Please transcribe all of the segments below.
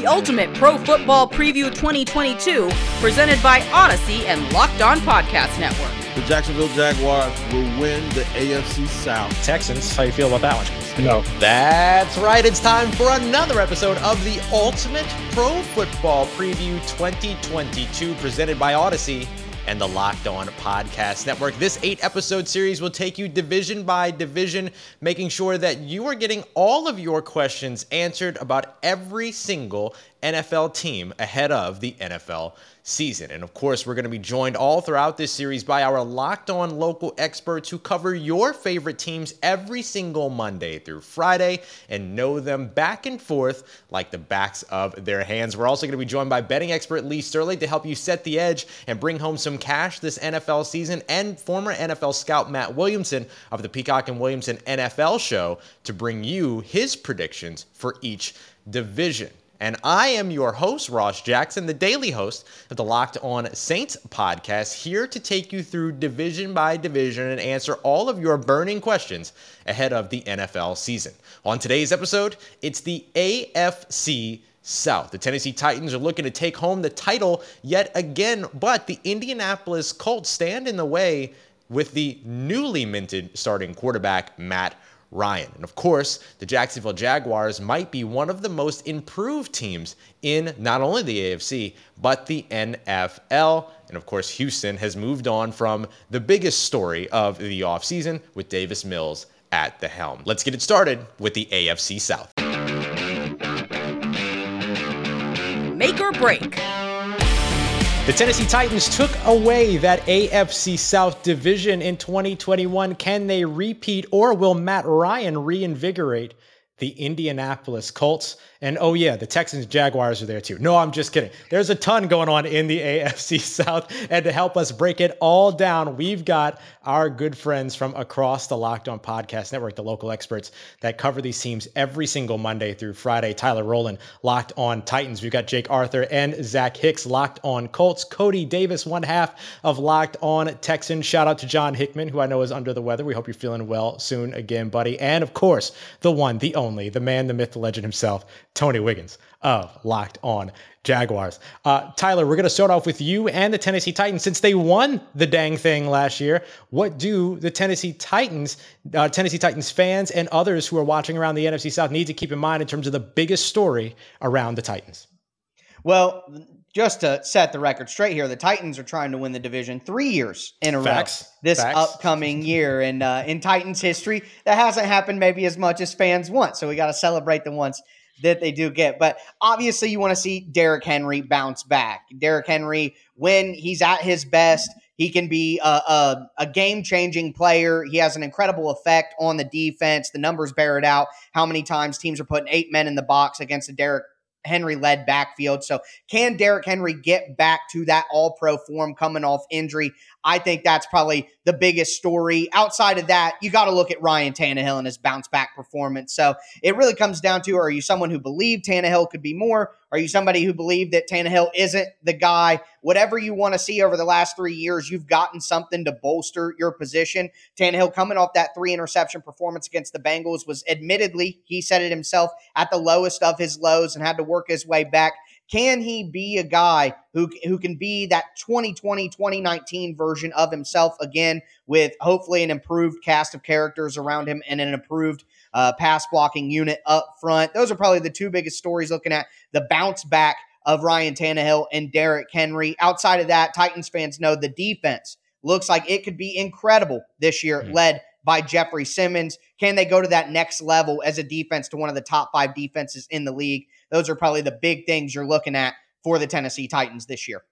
the Ultimate Pro Football Preview 2022, presented by Audacy and Locked On Podcast Network. The Jacksonville Jaguars will win the AFC South. Texans, how you feel about that one? No. That's right. It's time for another episode of the Ultimate Pro Football Preview 2022, presented by Audacy and the Locked On Podcast Network. This eight episode series will take you division by division, making sure that you are getting all of your questions answered about every single NFL team ahead of the NFL season. And of course, we're going to be joined all throughout this series by our locked on local experts who cover your favorite teams every single Monday through Friday and know them back and forth like the backs of their hands. We're also going to be joined by betting expert Lee Sterling to help you set the edge and bring home some cash this NFL season, and former NFL scout Matt Williamson of the Peacock and Williamson NFL show to bring you his predictions for each division. And I am your host, Ross Jackson, the daily host of the Locked On Saints podcast, here to take you through division by division and answer all of your burning questions ahead of the NFL season. On today's episode, it's the AFC South. The Tennessee Titans are looking to take home the title yet again, but the Indianapolis Colts stand in the way with the newly minted starting quarterback, Matt Ryan. And of course, the Jacksonville Jaguars might be one of the most improved teams in not only the AFC, but the NFL. And of course, Houston has moved on from the biggest story of the offseason with Davis Mills at the helm. Let's get it started with the AFC South. Make or break. The Tennessee Titans took away that AFC South division in 2021. Can they repeat or will Matt Ryan reinvigorate the Indianapolis Colts? And oh, yeah, the Texans Jaguars are there too. No, I'm just kidding. There's a ton going on in the AFC South. And to help us break it all down, we've got our good friends from across the Locked On Podcast Network, the local experts that cover these teams every single Monday through Friday. Tyler Rowland, Locked On Titans. We've got Jake Arthur and Zach Hicks, Locked On Colts. Cody Davis, one half of Locked On Texans. Shout out to John Hickman, who I know is under the weather. We hope you're feeling well soon again, buddy. And of course, the one, the only, the man, the myth, the legend himself, Tony Wiggins of Locked On Jaguars. Uh, Tyler, we're going to start off with you and the Tennessee Titans since they won the dang thing last year. What do the Tennessee Titans, uh, Tennessee Titans fans, and others who are watching around the NFC South need to keep in mind in terms of the biggest story around the Titans? Well, just to set the record straight here, the Titans are trying to win the division three years in a Facts. row this Facts. upcoming year. And uh, in Titans history, that hasn't happened maybe as much as fans want. So we got to celebrate the ones that they do get. But obviously, you want to see Derrick Henry bounce back. Derrick Henry, when he's at his best, he can be a, a, a game changing player. He has an incredible effect on the defense. The numbers bear it out. How many times teams are putting eight men in the box against a Derrick Henry led backfield. So, can Derrick Henry get back to that all pro form coming off injury? I think that's probably the biggest story. Outside of that, you got to look at Ryan Tannehill and his bounce back performance. So, it really comes down to are you someone who believed Tannehill could be more? Are you somebody who believed that Tannehill isn't the guy? Whatever you want to see over the last three years, you've gotten something to bolster your position. Tannehill coming off that three interception performance against the Bengals was admittedly, he said it himself, at the lowest of his lows and had to work his way back. Can he be a guy who, who can be that 2020, 2019 version of himself again with hopefully an improved cast of characters around him and an improved uh, pass blocking unit up front? Those are probably the two biggest stories looking at the bounce back of Ryan Tannehill and Derrick Henry. Outside of that, Titans fans know the defense looks like it could be incredible this year, Mhm. led by Jeffery Simmons. Can they go to that next level as a defense to one of the top five defenses in the league? Those are probably the big things you're looking at for the Tennessee Titans this year.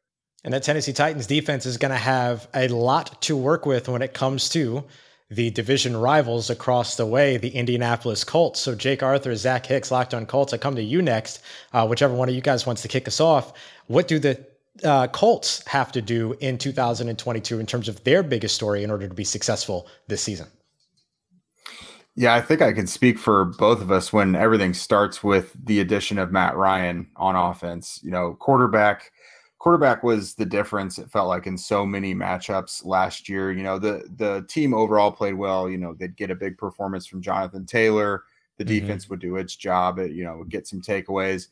And that Tennessee Titans defense is going to have a lot to work with when it comes to the division rivals across the way, the Indianapolis Colts. So, Jake Arthur, Zach Hicks, Locked on Colts. I come to you next. Uh, whichever one of you guys wants to kick us off. What do the uh, Colts have to do in 2022 in terms of their biggest story in order to be successful this season? Yeah, I think I can speak for both of us when everything starts with the addition of Matt Ryan on offense. You know, quarterback quarterback was the difference it felt like in so many matchups last year. You know, the the team overall played well, you know, they'd get a big performance from Jonathan Taylor. The Mhm. defense would do its job, it, you know, would get some takeaways.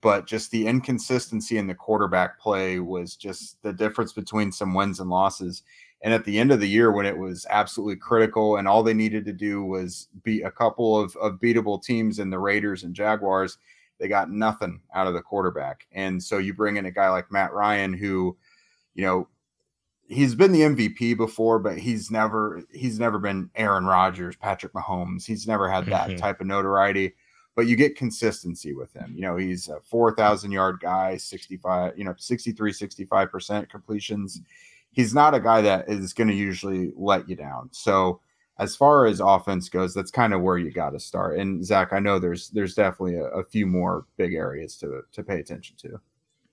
but just the inconsistency in the quarterback play was just the difference between some wins and losses. And at the end of the year, when it was absolutely critical and all they needed to do was beat a couple of, of beatable teams in the Raiders and Jaguars, they got nothing out of the quarterback. And so you bring in a guy like Matt Ryan, who, you know, he's been the MVP before, but he's never he's never been Aaron Rodgers, Patrick Mahomes. He's never had that mm-hmm. type of notoriety. But you get consistency with him. You know, he's a 4,000 yard guy, 65, you know, 63, 65% completions he's not a guy that is going to usually let you down. So as far as offense goes, that's kind of where you got to start. And Zach, I know there's there's definitely a, a, few more big areas to to pay attention to.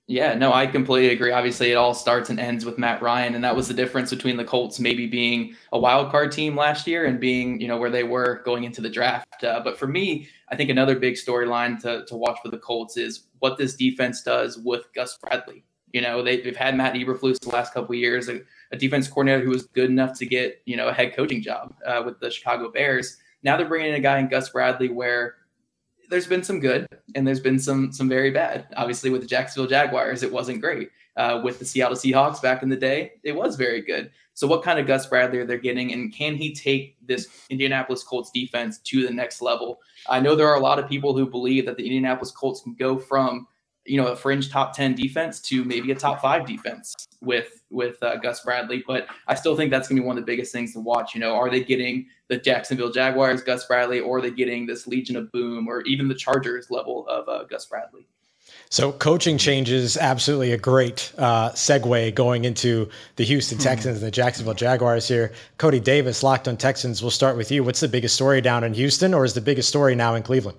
Yeah, no, I completely agree. Obviously, it all starts and ends with Matt Ryan, and that was the difference between the Colts maybe being a wild card team last year and being, you know, where they were going into the draft. Uh, but for me, I think another big storyline to to watch for the Colts is what this defense does with Gus Bradley. You know, they, have had Matt Eberflus the last couple years, a, a, defense coordinator who was good enough to get, you know, a head coaching job uh, with the Chicago Bears. Now they're bringing in a guy in Gus Bradley where there's been some good and there's been some some very bad. Obviously, with the Jacksonville Jaguars, it wasn't great. Uh, with the Seattle Seahawks back in the day, it was very good. So, what kind of Gus Bradley are they getting, and can he take this Indianapolis Colts defense to the next level? I know there are a lot of people who believe that the Indianapolis Colts can go from you know a fringe top 10 defense to maybe a top 5 defense with with uh, Gus Bradley but I still think that's going to be one of the biggest things to watch you know are they getting the Jacksonville Jaguars Gus Bradley or are they getting this Legion of Boom or even the Chargers level of uh, Gus Bradley so coaching changes absolutely a great uh, segue going into the Houston hmm. Texans and the Jacksonville Jaguars here. Cody Davis, Locked on Texans. We'll start with you. What's the biggest story down in Houston, or is the biggest story now in Cleveland?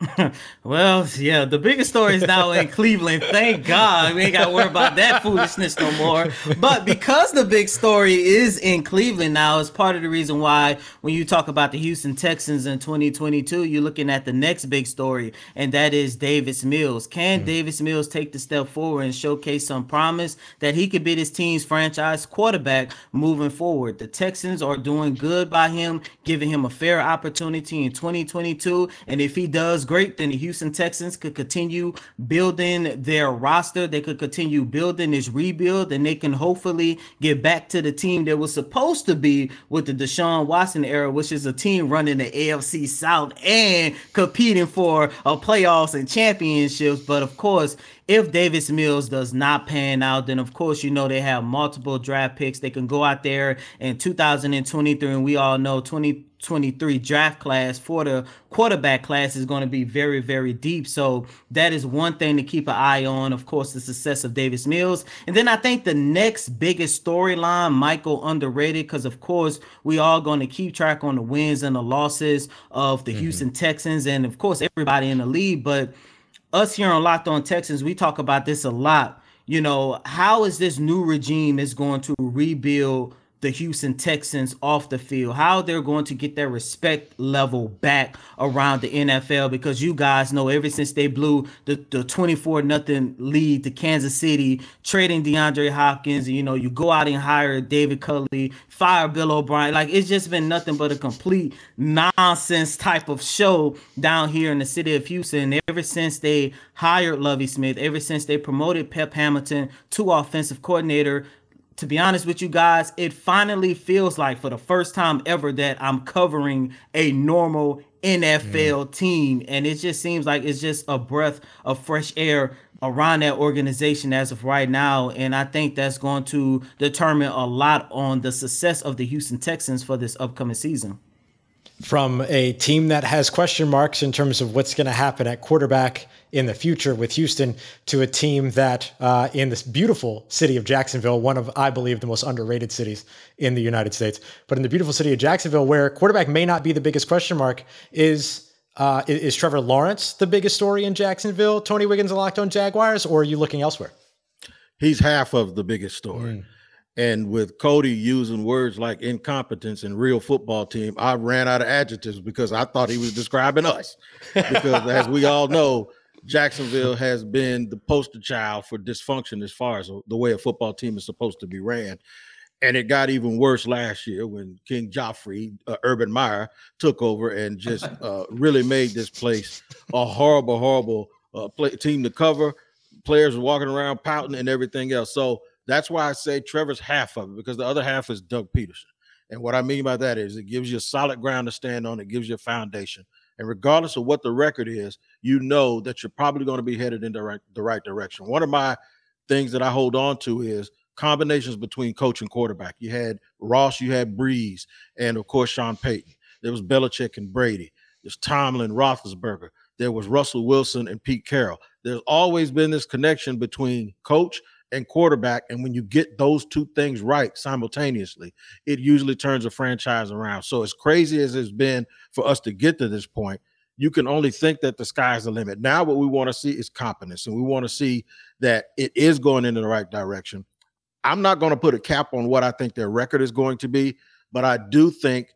well, yeah, the biggest story is now in Cleveland. Thank God we ain't got to worry about that foolishness no more. But because the big story is in Cleveland now, is part of the reason why when you talk about the Houston Texans in 2022, you're looking at the next big story, and that is Davis Mills. Can mm-hmm. Davis Mills take the step forward and showcase some promise that he could be this team's franchise quarterback moving forward? The Texans are doing good by him, giving him a fair opportunity in 2022, and if he does great, then the Houston Texans could continue building their roster. They could continue building this rebuild, and they can hopefully get back to the team that was supposed to be with the Deshaun Watson era, which is a team running the AFC South and competing for a playoffs and championships. But of course, if Davis Mills does not pan out, then of course you know they have multiple draft picks. They can go out there in 2023, and we all know 20 23 draft class for the quarterback class is going to be very, very deep. So that is one thing to keep an eye on. Of course, the success of Davis Mills. And then I think the next biggest storyline, Michael underrated, because of course, we all going to keep track on the wins and the losses of the mm-hmm. Houston Texans and of course everybody in the league. But us here on Locked On Texans, we talk about this a lot. You know, how is this new regime is going to rebuild the Houston Texans off the field, how they're going to get their respect level back around the NFL because you guys know ever since they blew the, the 24 nothing lead to Kansas City, trading DeAndre Hopkins, you know, you go out and hire David Culley, fire Bill O'Brien. Like it's just been nothing but a complete nonsense type of show down here in the city of Houston. Ever since they hired Lovie Smith, ever since they promoted Pep Hamilton to offensive coordinator, to be honest with you guys, it finally feels like for the first time ever that I'm covering a normal NFL mm. team. And it just seems like it's just a breath of fresh air around that organization as of right now. And I think that's going to determine a lot on the success of the Houston Texans for this upcoming season. From a team that has question marks in terms of what's going to happen at quarterback in the future with Houston to a team that uh, in this beautiful city of Jacksonville, one of, I believe, the most underrated cities in the United States, but in the beautiful city of Jacksonville, where quarterback may not be the biggest question mark, is. Uh, is Trevor Lawrence the biggest story in Jacksonville? Tony Wiggins and Locked On Jaguars, or are you looking elsewhere? He's half of the biggest story. Mm. And with Cody using words like incompetence and real football team, I ran out of adjectives because I thought he was describing us. Because as we all know, Jacksonville has been the poster child for dysfunction as far as the way a football team is supposed to be ran. And it got even worse last year when King Joffrey, uh, Urban Meyer, took over and just uh, really made this place a horrible, horrible uh, play, team to cover. Players are walking around pouting and everything else. So that's why I say Trevor's half of it because the other half is Doug Pederson. And what I mean by that is it gives you a solid ground to stand on. It gives you a foundation. And regardless of what the record is, you know that you're probably going to be headed in the right, the right direction. One of my things that I hold on to is combinations between coach and quarterback. You had Ross, you had Brees, and of course Sean Payton. There was Belichick and Brady. There's Tomlin, Roethlisberger. There was Russell Wilson and Pete Carroll. There's always been this connection between coach and quarterback. And when you get those two things right simultaneously, it usually turns a franchise around. So, as crazy as it's been for us to get to this point, you can only think that the sky's the limit. Now, what we want to see is competence, and we want to see that it is going in the right direction. I'm not going to put a cap on what I think their record is going to be, but I do think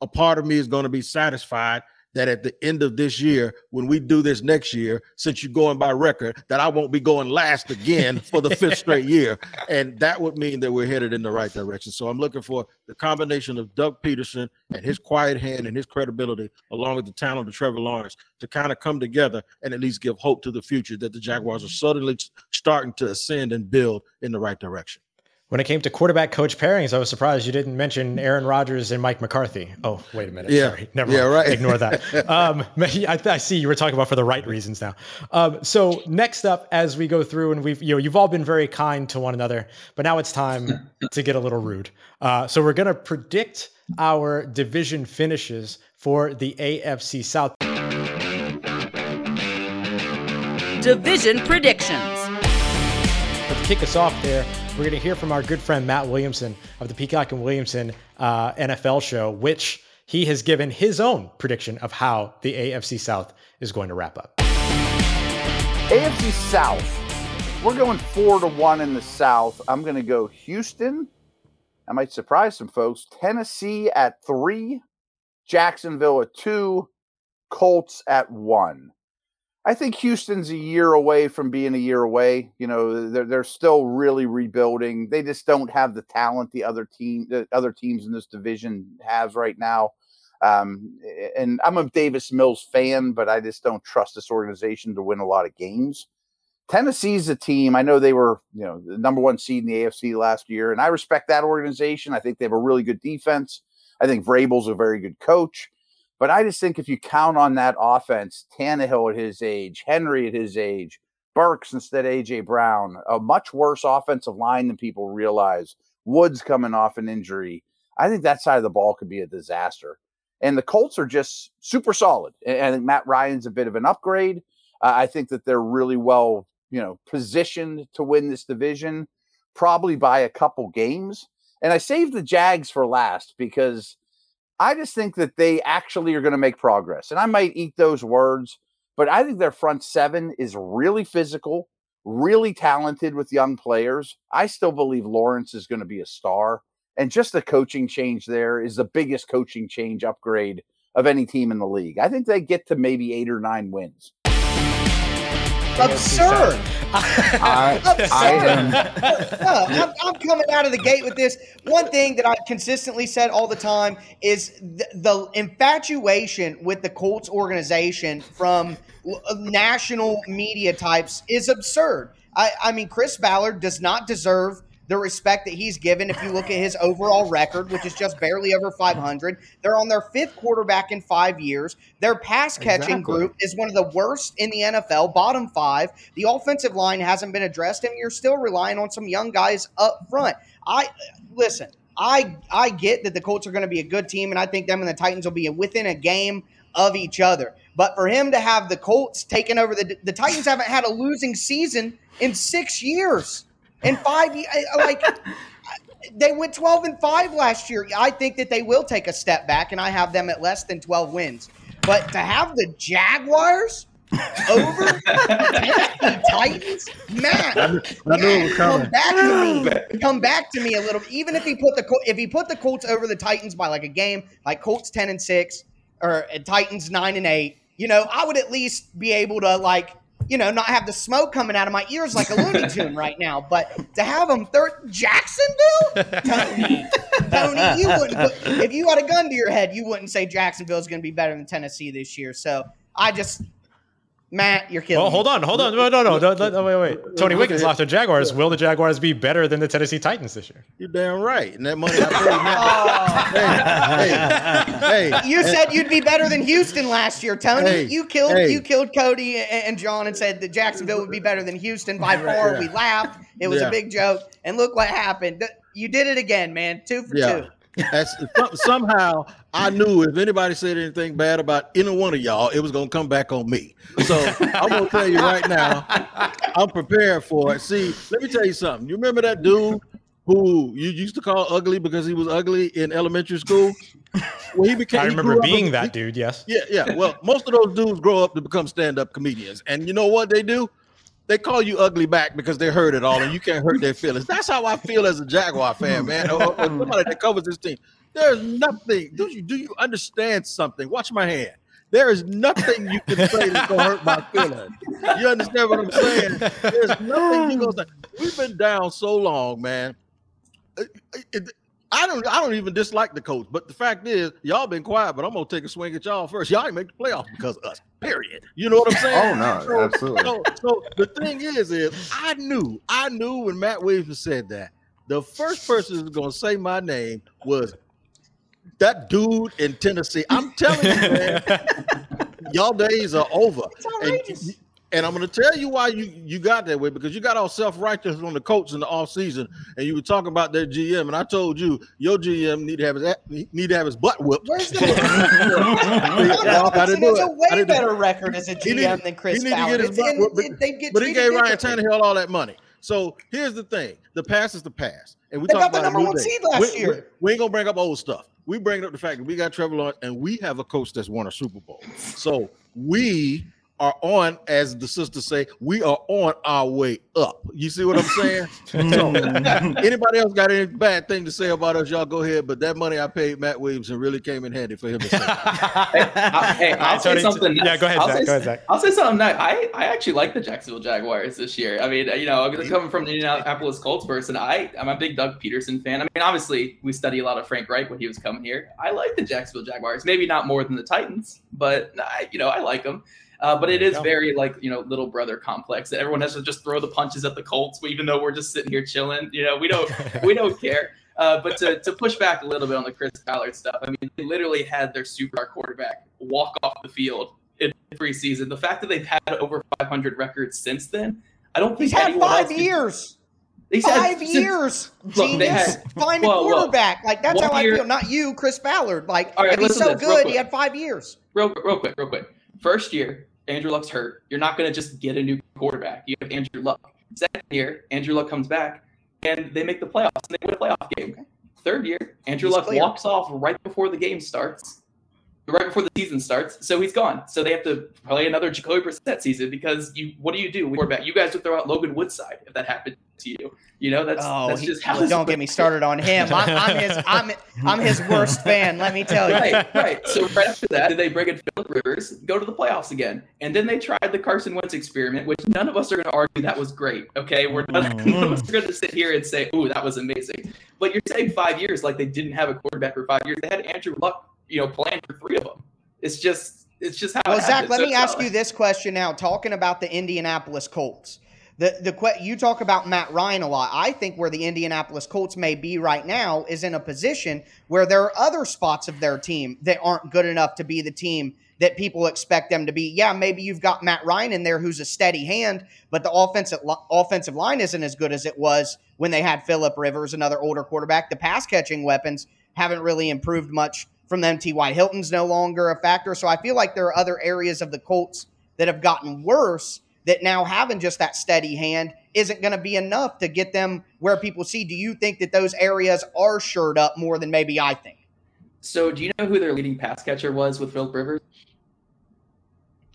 a part of me is going to be satisfied that at the end of this year, when we do this next year, since you're going by record, that I won't be going last again for the fifth straight year. And that would mean that we're headed in the right direction. So I'm looking for the combination of Doug Pederson and his quiet hand and his credibility, along with the talent of Trevor Lawrence, to kind of come together and at least give hope to the future that the Jaguars are suddenly starting to ascend and build in the right direction. When it came to quarterback coach pairings, I was surprised you didn't mention Aaron Rodgers and Mike McCarthy. Oh, wait a minute. Yeah. Sorry. Never yeah, mind. right. Ignore that. um, I, I, see you were talking about for the right reasons now. Um, so next up, as we go through and we've, you know, you've all been very kind to one another, but now it's time to get a little rude. Uh, so we're going to predict our division finishes for the AFC South. Division predictions. But to kick us off there, we're going to hear from our good friend Matt Williamson of the Peacock and Williamson uh, NFL show, which he has given his own prediction of how the AFC South is going to wrap up. AFC South, we're going four to one in the South. I'm going to go Houston. I might surprise some folks. Tennessee at three, Jacksonville at two, Colts at one. I think Houston's a year away from being a year away. You know, they're they're still really rebuilding. They just don't have the talent the other team the other teams in this division has right now. Um, and I'm a Davis Mills fan, but I just don't trust this organization to win a lot of games. Tennessee's a team. I know they were, you know, the number one seed in the AFC last year, and I respect that organization. I think they have a really good defense. I think Vrabel's a very good coach. But I just think if you count on that offense, Tannehill at his age, Henry at his age, Burks instead of AJ Brown, a much worse offensive line than people realize. Woods coming off an injury. I think that side of the ball could be a disaster. And the Colts are just super solid. And Matt Ryan's a bit of an upgrade. Uh, I think that they're really well, you know, positioned to win this division, probably by a couple games. And I saved the Jags for last because I just think that they actually are going to make progress. And I might eat those words, but I think their front seven is really physical, really talented with young players. I still believe Lawrence is going to be a star. And just the coaching change there is the biggest coaching change upgrade of any team in the league. I think they get to maybe eight or nine wins. Absurd. I, Absurd. I am, no, I'm, I'm coming out of the gate with this. One thing that I've consistently said all the time is the, the infatuation with the Colts organization from uh, national media types is absurd. I, I mean, Chris Ballard does not deserve the respect that he's given if you look at his overall record, which is just barely over 500. They're on their fifth quarterback in five years. Their pass catching Exactly. group is one of the worst in the NFL, bottom five. The offensive line hasn't been addressed, and you're still relying on some young guys up front. I listen. I I get that the Colts are going to be a good team, and I think them and the Titans will be within a game of each other. But for him to have the Colts taking over the the Titans haven't had a losing season in six years. In five years, like they went 12 and 5 last year. I think that they will take a step back, and I have them at less than 12 wins. But to have the Jaguars over the Titans, Matt, I knew, I knew it was come back to me. Come back to me a little. Even if he put the Col- if he put the Colts over the Titans by like a game, like Colts 10 and 6 or uh, Titans 9 and 8, you know, I would at least be able to like you know, not have the smoke coming out of my ears like a Looney Tune right now. But to have them third Jacksonville, Tony, Tony, you wouldn't. Put, if you had a gun to your head, you wouldn't say Jacksonville is going to be better than Tennessee this year. So I just, Matt, you're killing. Well, hold on, hold on. No, no, no, no, no, no, wait, wait. Tony Wiggins at- lost to Jaguars. Will the Jaguars be better than the Tennessee Titans this year? You're damn right. And that money I paid Matt. Oh. hey, hey, hey, You said you'd be better than Houston last year, Tony. Hey, you killed hey. you killed Cody and, and John and said that Jacksonville would be better than Houston by far. Yeah. We laughed. It was Yeah. a big joke. And look what happened. You did it again, man. Two for Yeah. two. That's, some- somehow I knew if anybody said anything bad about any one of y'all, it was gonna come back on me. So I'm gonna tell you right now, I'm prepared for it. See, let me tell you something. You remember that dude who you used to call ugly because he was ugly in elementary school? Well, he became. I remember grew up being that he- dude. Yes. Yeah, yeah. Well, most of those dudes grow up to become stand-up comedians, and you know what they do? They call you ugly back because they heard it all, and you can't hurt their feelings. That's how I feel as a Jaguar fan, man, mm. or, or somebody that covers this team. There's nothing. Do you do you understand something? Watch my hand. There is nothing you can say that's gonna hurt my feelings. You understand what I'm saying? There's nothing you gonna say. We've been down so long, man. Uh, uh, it- it- I don't I don't even dislike the coach, but the fact is, y'all been quiet, but I'm gonna take a swing at y'all first. Y'all ain't make the playoffs because of us. Period. You know what I'm saying? Oh no, So- absolutely. So, so the thing is, is I knew, I knew when Matt Williams said that the first person who's gonna say my name was that dude in Tennessee. I'm telling you, man, y'all days are over. It's outrageous. And, and I'm going to tell you why you, you got that way because you got all self righteous on the coach in the off season, and you were talking about their GM, and I told you your GM need to have his need to have his butt whipped. Where's the Y'all gotta Listen, do it's it. a way Gotta do it. better record as a He need- GM than Chris he need to get his It's- butt and but- it- they'd get But he gave Ryan differently. Tannehill all that money. So here's the thing: the past is the past, and we They talk got the about number new one day. seed last we, year. We, we ain't gonna bring up old stuff. We bring up the fact that we got Trevor Lawrence, and we have a coach that's won a Super Bowl. So we are on, as the sisters say, we are on our way up. You see what I'm saying? Hmm. so, anybody else got any bad thing to say about us? Y'all go ahead. But that money I paid Matt Williamson really came in handy for him to say. Hey, I, hey, I'll Alright, say Tony, something. yeah, go ahead, I'll Zach, say, go ahead, Zach. I'll say something. That I, I actually like the Jacksonville Jaguars this year. I mean, you know, coming from the Indianapolis Colts person, I, I'm a big Doug Pederson fan. I mean, obviously, we study a lot of Frank Reich when he was coming here. I like the Jacksonville Jaguars. Maybe not more than the Titans, but I, you know, I like them. Uh, but it is go. very like you know little brother complex. that Everyone has to just throw the punches at the Colts, even though we're just sitting here chilling. You know, we don't we don't care. Uh, but to, to push back a little bit on the Chris Ballard stuff, I mean, they literally had their superstar quarterback walk off the field in preseason. The fact that they've had over 500 records since then, I don't think He's had five years. He's had- Five since- years. Look, Genius. had- Find a whoa, whoa. quarterback. Like that's One how year- I feel. Not you, Chris Ballard. Like right, if he's so good, he had five years. real, real quick, real quick. First year, Andrew Luck's hurt. You're not going to just get a new quarterback. You have Andrew Luck. Second year, Andrew Luck comes back, and they make the playoffs, and they win a playoff game. Third year, Andrew He's Luck clear. walks off right before the game starts, right before the season starts. So he's gone. So they have to play another Jacoby Brissett season because you. What do you do? Quarterback. You guys would throw out Logan Woodside if that happened to you. You know that's Oh, that's he- just how. don't get me started on him. I'm, I'm his. I'm, I'm his worst fan. Let me tell you. right, right. So right after that, did they bring in Philip Rivers, go to the playoffs again, and then they tried the Carson Wentz experiment, which none of us are going to argue that was great. Okay, we're none, none of us are going to sit here and say, "Ooh, that was amazing." But you're saying five years, like they didn't have a quarterback for five years. They had Andrew Luck, you know, playing for three of them. It's just, it's just how. Well, Zach, let So me ask you this question now. Talking about the Indianapolis Colts, the the you talk about Matt Ryan a lot. I think where the Indianapolis Colts may be right now is in a position where there are other spots of their team that aren't good enough to be the team that people expect them to be. Yeah, maybe you've got Matt Ryan in there who's a steady hand, but the offensive offensive line isn't as good as it was when they had Philip Rivers, another older quarterback. The pass catching weapons haven't really improved much from them. T.Y. Hilton's no longer a factor. So I feel like there are other areas of the Colts that have gotten worse that now having just that steady hand isn't going to be enough to get them where people see. Do you think that those areas are shored up more than maybe I think? So, do you know who their leading pass catcher was with Philip Rivers?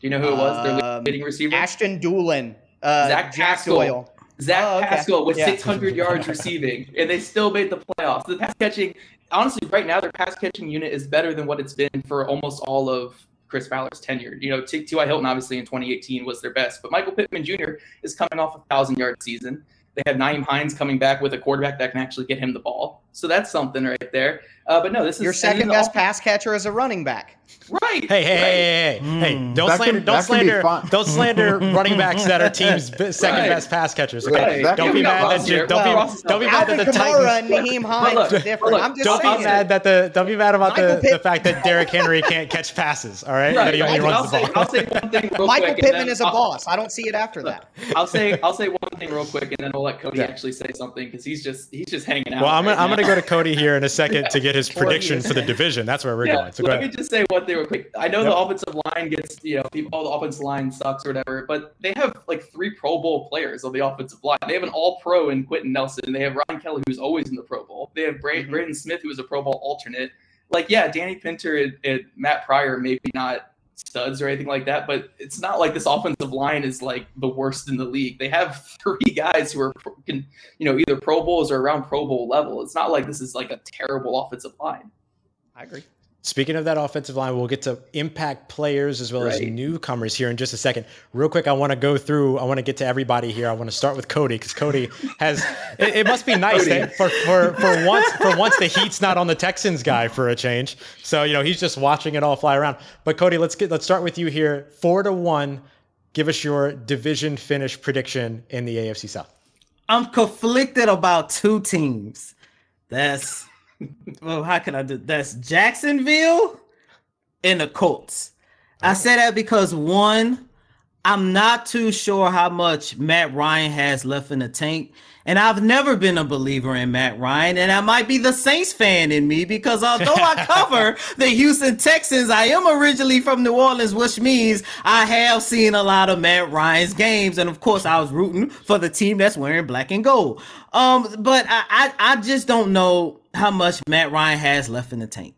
Do you know who it was? Their Um, leading receiver. Ashton Dulin, uh, Zach Pascal. Doyle. Zach Oh, okay. Pascal with Yeah. 600 yards receiving, and they still made the playoffs. The pass catching, honestly, right now their pass catching unit is better than what it's been for almost all of Chris Fowler's tenure. You know, T- T.Y. Hilton obviously in 2018 was their best, but Michael Pittman Jr. is coming off a thousand yard season. They have Nyheim Hines coming back with a quarterback that can actually get him the ball, so that's something right there. Uh, but no, this is Your second best off- pass catcher is a running back. Right. Hey, hey, hey, hey, hey, hey! Mm. Don't That slander, don't that can be slander, don't slander running backs that are teams' second Right. best pass catchers. Okay, Right. Don't be be mad that you don't be don't be mad that the Kamara Titans. and Nyheim Hines look, are different. I'm just Don't be I'll saying. say- mad that the don't be mad about the, the fact that Derrick Henry can't catch passes. All right, that Right. he only I'll, runs I'll the say, ball. I'll say one thing real Michael quick. Pittman is a I'll- boss. I don't see it after that. I'll say I'll say one thing real quick, and then we'll let Cody actually say something because he's just he's just hanging out. Well, I'm gonna, I'm gonna go to Cody here in a second to get his prediction for the division. That's where we're going. So let me just say one thing real quick. I know Yep. the offensive line gets, you know, people, all the offensive line sucks or whatever, but they have like three Pro Bowl players on the offensive line. They have an All Pro in Quenton Nelson. They have Ryan Kelly, who's always in the Pro Bowl. They have Bra- Mhm. Braden Smith, who is a Pro Bowl alternate. Like, yeah, Danny Pinter and, and Matt Pryor maybe not studs or anything like that, but it's not like this offensive line is like the worst in the league. They have three guys who are, can, you know, either Pro Bowls or around Pro Bowl level. It's not like this is like a terrible offensive line. I agree. Speaking of that offensive line, we'll get to impact players as well as newcomers here in just a second. Real quick, I want to go through. I want to get to everybody here. I want to start with Cody because Cody has. It, it must be nice that for, for for once for once the Heat's not on the Texans guy for a change. So you know he's just watching it all fly around. But Cody, let's get let's start with you here. Four to one. Give us your division finish prediction in the AFC South. I'm conflicted about two teams. That's well, how can I do that's Jacksonville and the Colts. I oh. say that because one, I'm not too sure how much Matt Ryan has left in the tank. And I've never been a believer in Matt Ryan, and I might be the Saints fan in me because although I cover the Houston Texans, I am originally from New Orleans, which means I have seen a lot of Matt Ryan's games, and of course, I was rooting for the team that's wearing black and gold. Um, but I, I, I just don't know how much Matt Ryan has left in the tank.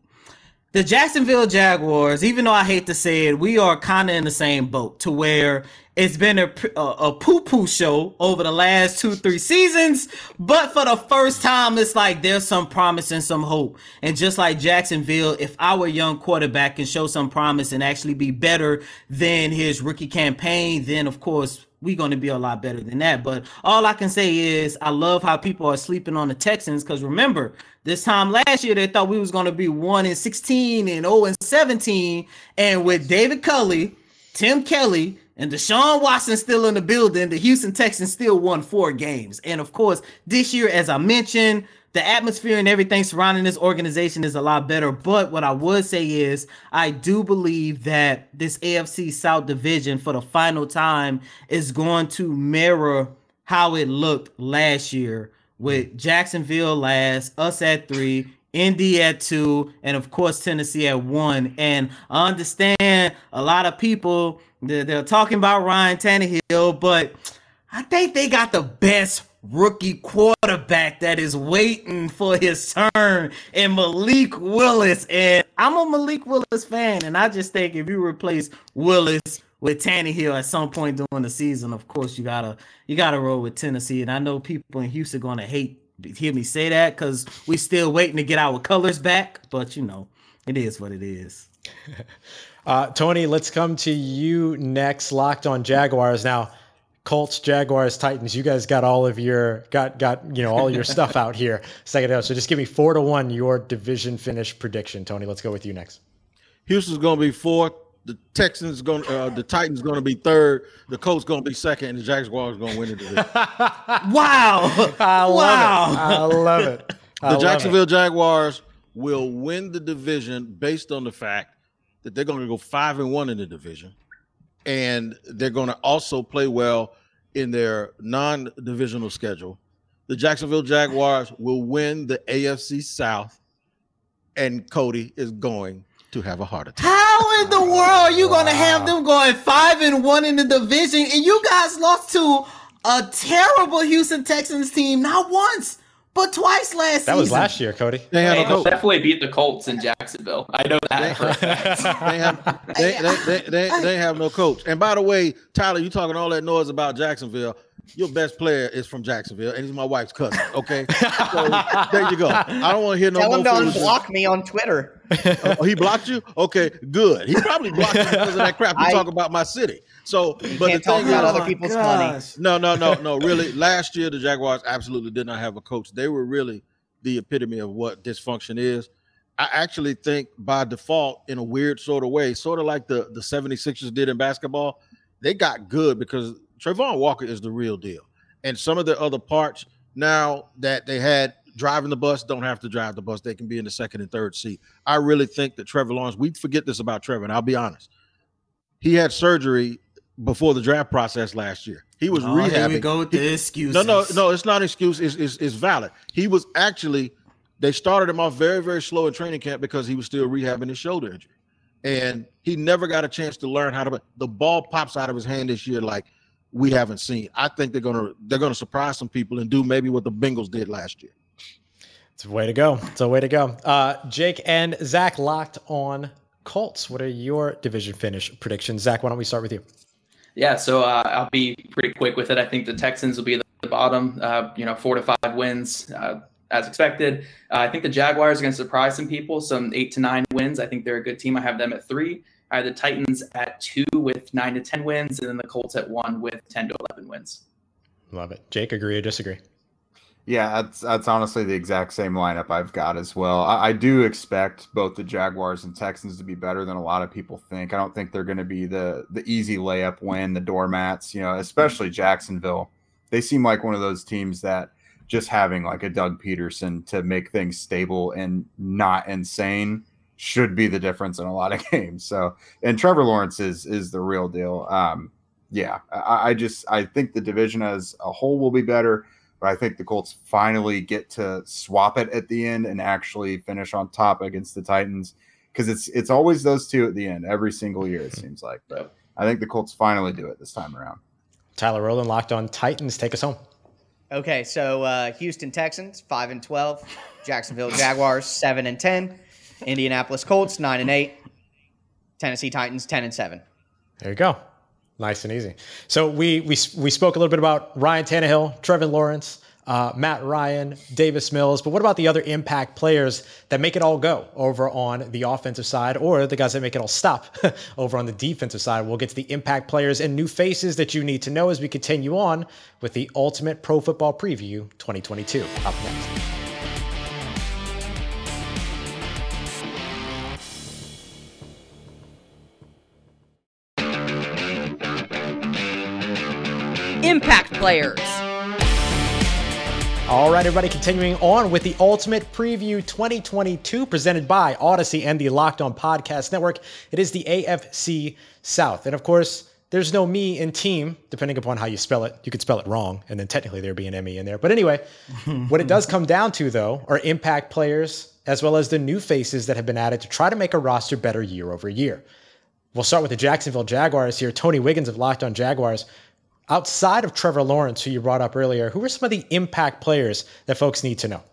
The Jacksonville Jaguars, even though I hate to say it, we are kind of in the same boat to where it's been a, a, a poo-poo show over the last two, three seasons. But for the first time, it's like there's some promise and some hope. And just like Jacksonville, if our young quarterback can show some promise and actually be better than his rookie campaign, then of course we're going to be a lot better than that. But all I can say is I love how people are sleeping on the Texans because remember, this time last year they thought we was going to be 1 and 16 and 0 and 17 and with David Culley, Tim Kelly, and Deshaun Watson still in the building, the Houston Texans still won four games. And of course, this year as I mentioned, the atmosphere and everything surrounding this organization is a lot better. But what I would say is, I do believe that this AFC South division for the final time is going to mirror how it looked last year with mm. Jacksonville last, us at three, Indy at two, and of course Tennessee at one. And I understand a lot of people they're, they're talking about Ryan Tannehill, but I think they got the best rookie quarterback that is waiting for his turn and Malik Willis. And I'm a Malik Willis fan, and I just think if you replace Willis with Tannehill at some point during the season, of course you gotta you gotta roll with Tennessee. And I know people in Houston gonna hate hear me say that because we still waiting to get our colors back, but you know, it is what it is. Uh, Tony, let's come to you next. Locked on Jaguars now. Colts, Jaguars, Titans. You guys got all of your got got you know all your stuff out here. Second out. So just give me four to one your division finish prediction. Tony, let's go with you next. Houston's going to be fourth. The Texans going, uh, the Titans going to be third. The Colts going to be second, and the Jaguars going to win the division. Wow. I love Wow. it. I love it. I the love it. Jacksonville Jaguars will win the division based on the fact that they're going to go five and one in the division, and they're going to also play well in their non-divisional schedule. The Jacksonville Jaguars will win the AFC South, and Cody is going to have a heart attack. How in the world are you gonna have them going five and one in the division, and you guys lost to a terrible Houston Texans team not once but twice last That was last year, Cody. They have They a coach. definitely beat the Colts in Jacksonville. I know that. for a fact. they have they, they, they, they, they have no coach. And by the way, Tyler, you talking all that noise about Jacksonville. Your best player is from Jacksonville, and he's my wife's cousin. Okay, so there you go. I don't want to hear no Tell more him to foolishness. unblock me on Twitter. Oh, he blocked you? Okay, good. He probably blocked you because of that crap you I- talk about my city. So, but the Can't talk thing about is, other oh my people's money. no, no, no, no. Really, last year the Jaguars absolutely did not have a coach. They were really the epitome of what dysfunction is. I actually think by default, in a weird sort of way, sort of like the, the 76ers did in basketball, they got good because Travon Walker is the real deal. And some of the other parts now that they had driving the bus don't have to drive the bus. They can be in the second and third seat. I really think that Trevor Lawrence, we forget this about Trevor, and I'll be honest. He had surgery before the draft process last year. He was oh, rehabbing. Here we go with the excuses. No, no, no. It's not an excuse. It's, it's, it's valid. He was actually. They started him off very, very slow in training camp because he was still rehabbing his shoulder injury, and he never got a chance to learn how to. The ball pops out of his hand this year like we haven't seen. I think they're gonna they're gonna surprise some people and do maybe what the Bengals did last year. It's a way to go. It's a way to go. Uh, Jake and Zach locked on Colts. What are your division finish predictions? Zach, why don't we start with you? Yeah, so uh, I'll be pretty quick with it. I think the Texans will be at the bottom, uh, you know, four to five wins uh, as expected. Uh, I think the Jaguars are going to surprise some people, some eight to nine wins. I think they're a good team. I have them at three. I have the Titans at two with nine to 10 wins, and then the Colts at one with 10 to 11 wins. Love it. Jake, agree or disagree? Yeah, that's that's honestly the exact same lineup I've got as well. I, I, do expect both the Jaguars and Texans to be better than a lot of people think. I don't think they're going to be the the easy layup win, the doormats. You know, especially Jacksonville. They seem like one of those teams that just having like a Doug Pederson to make things stable and not insane should be the difference in a lot of games. So, and Trevor Lawrence is is the real deal. Um, yeah, I, I just I think the division as a whole will be better but I think the Colts finally get to swap it at the end and actually finish on top against the Titans because it's it's always those two at the end every single year. It hmm. seems like, but I think the Colts finally do it this time around. Tyler Rowland locked on Titans. Take us home. Okay, so uh, Houston Texans five and twelve, Jacksonville Jaguars seven and ten, Indianapolis Colts nine and eight, Tennessee Titans ten and seven. There you go. Nice and easy. So we we we spoke a little bit about Ryan Tannehill, Trevor Lawrence, uh, Matt Ryan, Davis Mills, but what about the other impact players that make it all go over on the offensive side, or the guys that make it all stop over on the defensive side? We'll get to the impact players and new faces that you need to know as we continue on with the Ultimate Pro Football Preview 2022. Up next. Players. All right, everybody, continuing on with the Ultimate Preview 2022 presented by Audacy and the Locked On Podcast Network. It is the AFC South. And of course, there's no me in team, depending upon how you spell it. You could spell it wrong, and then technically there'd be an ME in there. But anyway, what it does come down to, though, are impact players as well as the new faces that have been added to try to make a roster better year over year. We'll start with the Jacksonville Jaguars here. Tony Wiggins of Locked On Jaguars outside of Trevor Lawrence, who you brought up earlier, who are some of the impact players that folks need to know?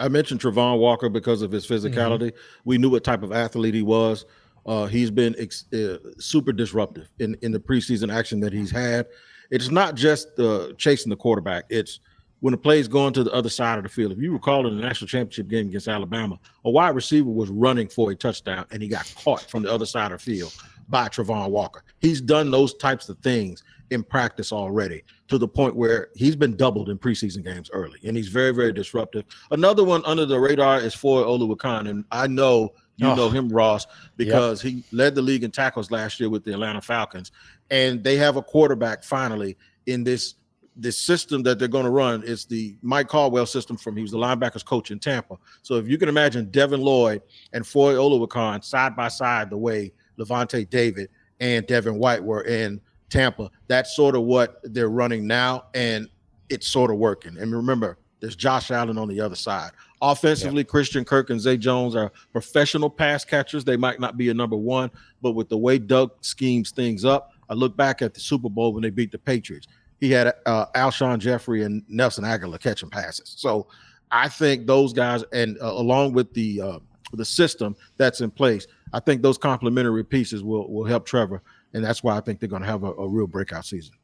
I mentioned Travon Walker because of his physicality. Mm-hmm. We knew what type of athlete he was. Uh, he's been ex- uh, super disruptive in, in the preseason action that he's had. It's not just uh, chasing the quarterback. It's when the play's going to the other side of the field. If you recall in the national championship game against Alabama, a wide receiver was running for a touchdown and he got caught from the other side of the field by Travon Walker. He's done those types of things in practice already to the point where he's been doubled in preseason games early, and he's very, very disruptive. Another one under the radar is Foye Oluokun, and I know you oh. know him, Ross, because yep. he led the league in tackles last year with the Atlanta Falcons, and they have a quarterback finally in this this system that they're going to run. It's the Mike Caldwell system from he was the linebackers coach in Tampa. So if you can imagine Devin Lloyd and Foye Oluokun side by side, the way Lavonte David and Devin White were in Tampa. That's sort of what they're running now, and it's sort of working. And remember, there's Josh Allen on the other side. Offensively, yeah. Christian Kirk and Zay Jones are professional pass catchers. They might not be a number one, but with the way Doug schemes things up, I look back at the Super Bowl when they beat the Patriots. He had uh, Alshon Jeffery and Nelson Agholor catching passes. So I think those guys, and uh, along with the uh, the system that's in place, I think those complementary pieces will will help Trevor and that's why I think they're going to have a, a real breakout season.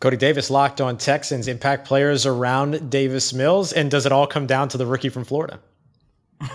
Cody Davis locked on Texans impact players around Davis Mills, and does it all come down to the rookie from Florida?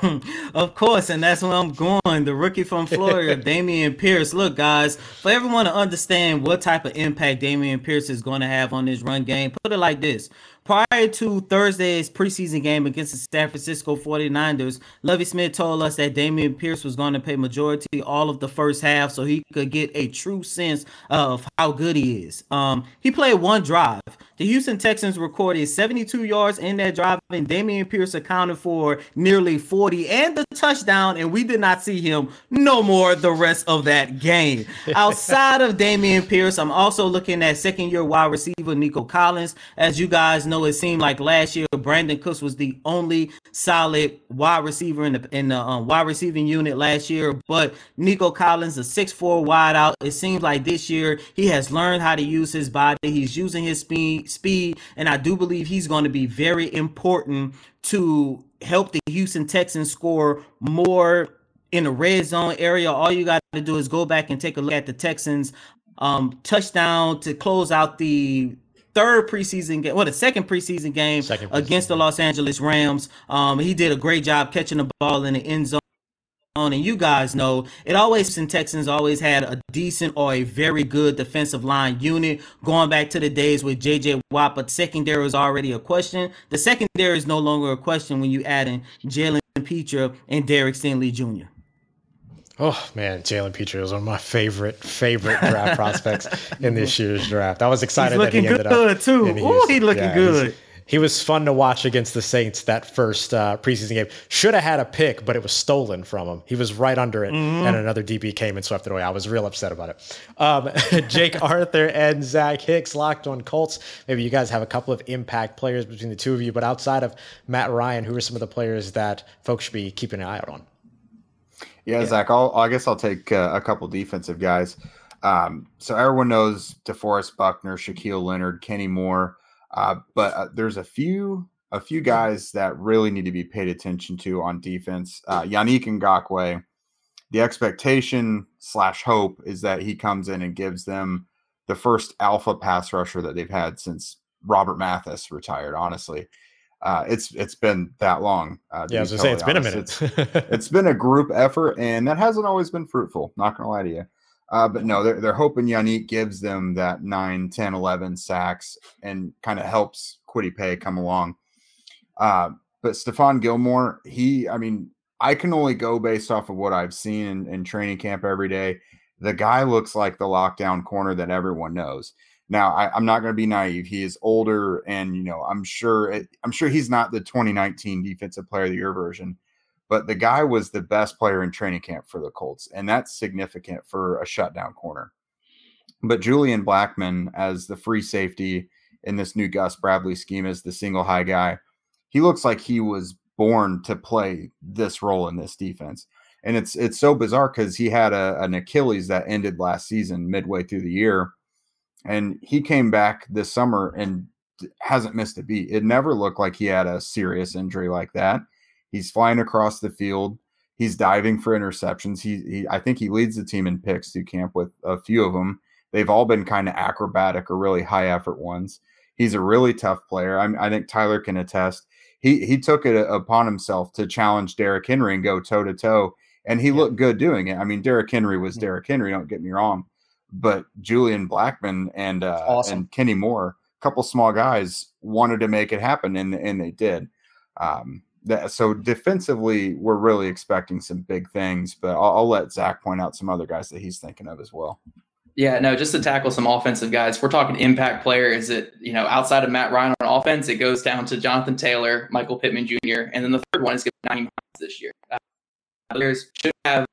of course, and that's where I'm going. The rookie from Florida, Dameon Pierce. Look, guys, for everyone to understand what type of impact Dameon Pierce is going to have on this run game, put it like this prior to Thursday's preseason game against the San Francisco 49ers, Lovie Smith told us that Dameon Pierce was going to play majority all of the first half so he could get a true sense of how good he is. Um, he played one drive. The Houston Texans recorded 72 yards in that drive, and Dameon Pierce accounted for nearly 40 and the touchdown, and we did not see him no more the rest of that game. Outside of Dameon Pierce, I'm also looking at second year wide receiver Nico Collins. As you guys know, it seemed like last year Brandin Cooks was the only solid wide receiver in the in the um, wide receiving unit last year, but Nico Collins, a 6'4 wide out, it seems like this year he has learned how to use his body. He's using his speed speed, and I do believe he's going to be very important to help the Houston Texans score more in the red zone area. All you got to do is go back and take a look at the Texans um, touchdown to close out the third preseason game, well, the second preseason game second preseason. against the Los Angeles Rams. Um, he did a great job catching the ball in the end zone and you guys know it always in Texans always had a decent or a very good defensive line unit going back to the days with JJ Watt, but secondary was already a question. The secondary is no longer a question when you add in Jalen Pitre and Derek Stingley Jr. Oh man, Jalen Pitre was one of my favorite favorite draft prospects in this year's draft. I was excited that he ended good up too. Oh, he's looking yeah, good he was fun to watch against the Saints that first uh, preseason game. Should have had a pick, but it was stolen from him. He was right under it, mm-hmm. and another DB came and swept it away. I was real upset about it. Um, Jake Arthur and Zach Hicks locked on Colts. Maybe you guys have a couple of impact players between the two of you, but outside of Matt Ryan, who are some of the players that folks should be keeping an eye out on? Yeah, yeah. Zach, I'll, I guess I'll take uh, a couple defensive guys. Um, so everyone knows DeForest Buckner, Shaquille Leonard, Kenny Moore. Uh, but uh, there's a few a few guys that really need to be paid attention to on defense. Uh, Yannick Ngakoue, the expectation slash hope is that he comes in and gives them the first alpha pass rusher that they've had since Robert Mathis retired. Honestly, uh, it's it's been that long. Uh, yeah, I was gonna say it's honest. been a minute. it's, it's been a group effort, and that hasn't always been fruitful. Not gonna lie to you. Uh, but no, they're, they're hoping Yannick gives them that 9, 10, 11 sacks and kind of helps Kwity Paye come along. Uh, but Stephon Gilmore, he, I mean, I can only go based off of what I've seen in, in training camp every day. The guy looks like the lockdown corner that everyone knows. Now, I, am not going to be naive. He is older, and you know, I'm sure it, I'm sure he's not the 2019 Defensive Player of the Year version, but the guy was the best player in training camp for the Colts, and that's significant for a shutdown corner. But Julian Blackmon as the free safety in this new Gus Bradley scheme, as the single high guy, he looks like he was born to play this role in this defense. And it's it's so bizarre because he had a, an Achilles that ended last season midway through the year, and he came back this summer and hasn't missed a beat. It never looked like he had a serious injury like that He's flying across the field. He's diving for interceptions. He, he I think he leads the team in picks through camp with a few of them. They've all been kind of acrobatic or really high effort ones. He's a really tough player. I, I think Tyler can attest. He he took it uh, upon himself to challenge Derrick Henry and go toe to toe, and he yeah. looked good doing it. I mean, Derrick Henry was Derrick Henry. Don't get me wrong, but Julian Blackmon and uh, awesome. and Kenny Moore, a couple small guys, wanted to make it happen, and and they did. Um, that, so defensively, we're really expecting some big things, but I'll, I'll, let Zach point out some other guys that he's thinking of as well. Yeah, no, just to tackle some offensive guys, we're talking impact players. That you know, outside of Matt Ryan on offense, it goes down to Jonathan Taylor, Michael Pittman Jr., and then the third one is going to be Nyheim this year. Uh, players should have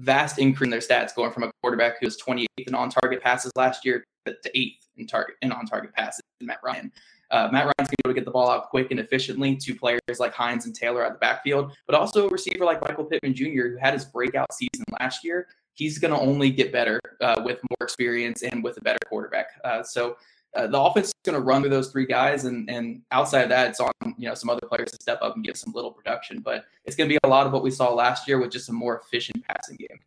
vast increase in their stats, going from a quarterback who was 28th in on-target passes last year to eighth in target in on-target passes. In Matt Ryan. Uh, Matt Ryan's going to get the ball out quick and efficiently to players like Hines and Taylor at the backfield, but also a receiver like Michael Pittman Jr., who had his breakout season last year. He's going to only get better uh, with more experience and with a better quarterback. Uh, so uh, the offense is going to run through those three guys, and and outside of that, it's on you know some other players to step up and give some little production. But it's going to be a lot of what we saw last year with just a more efficient passing game.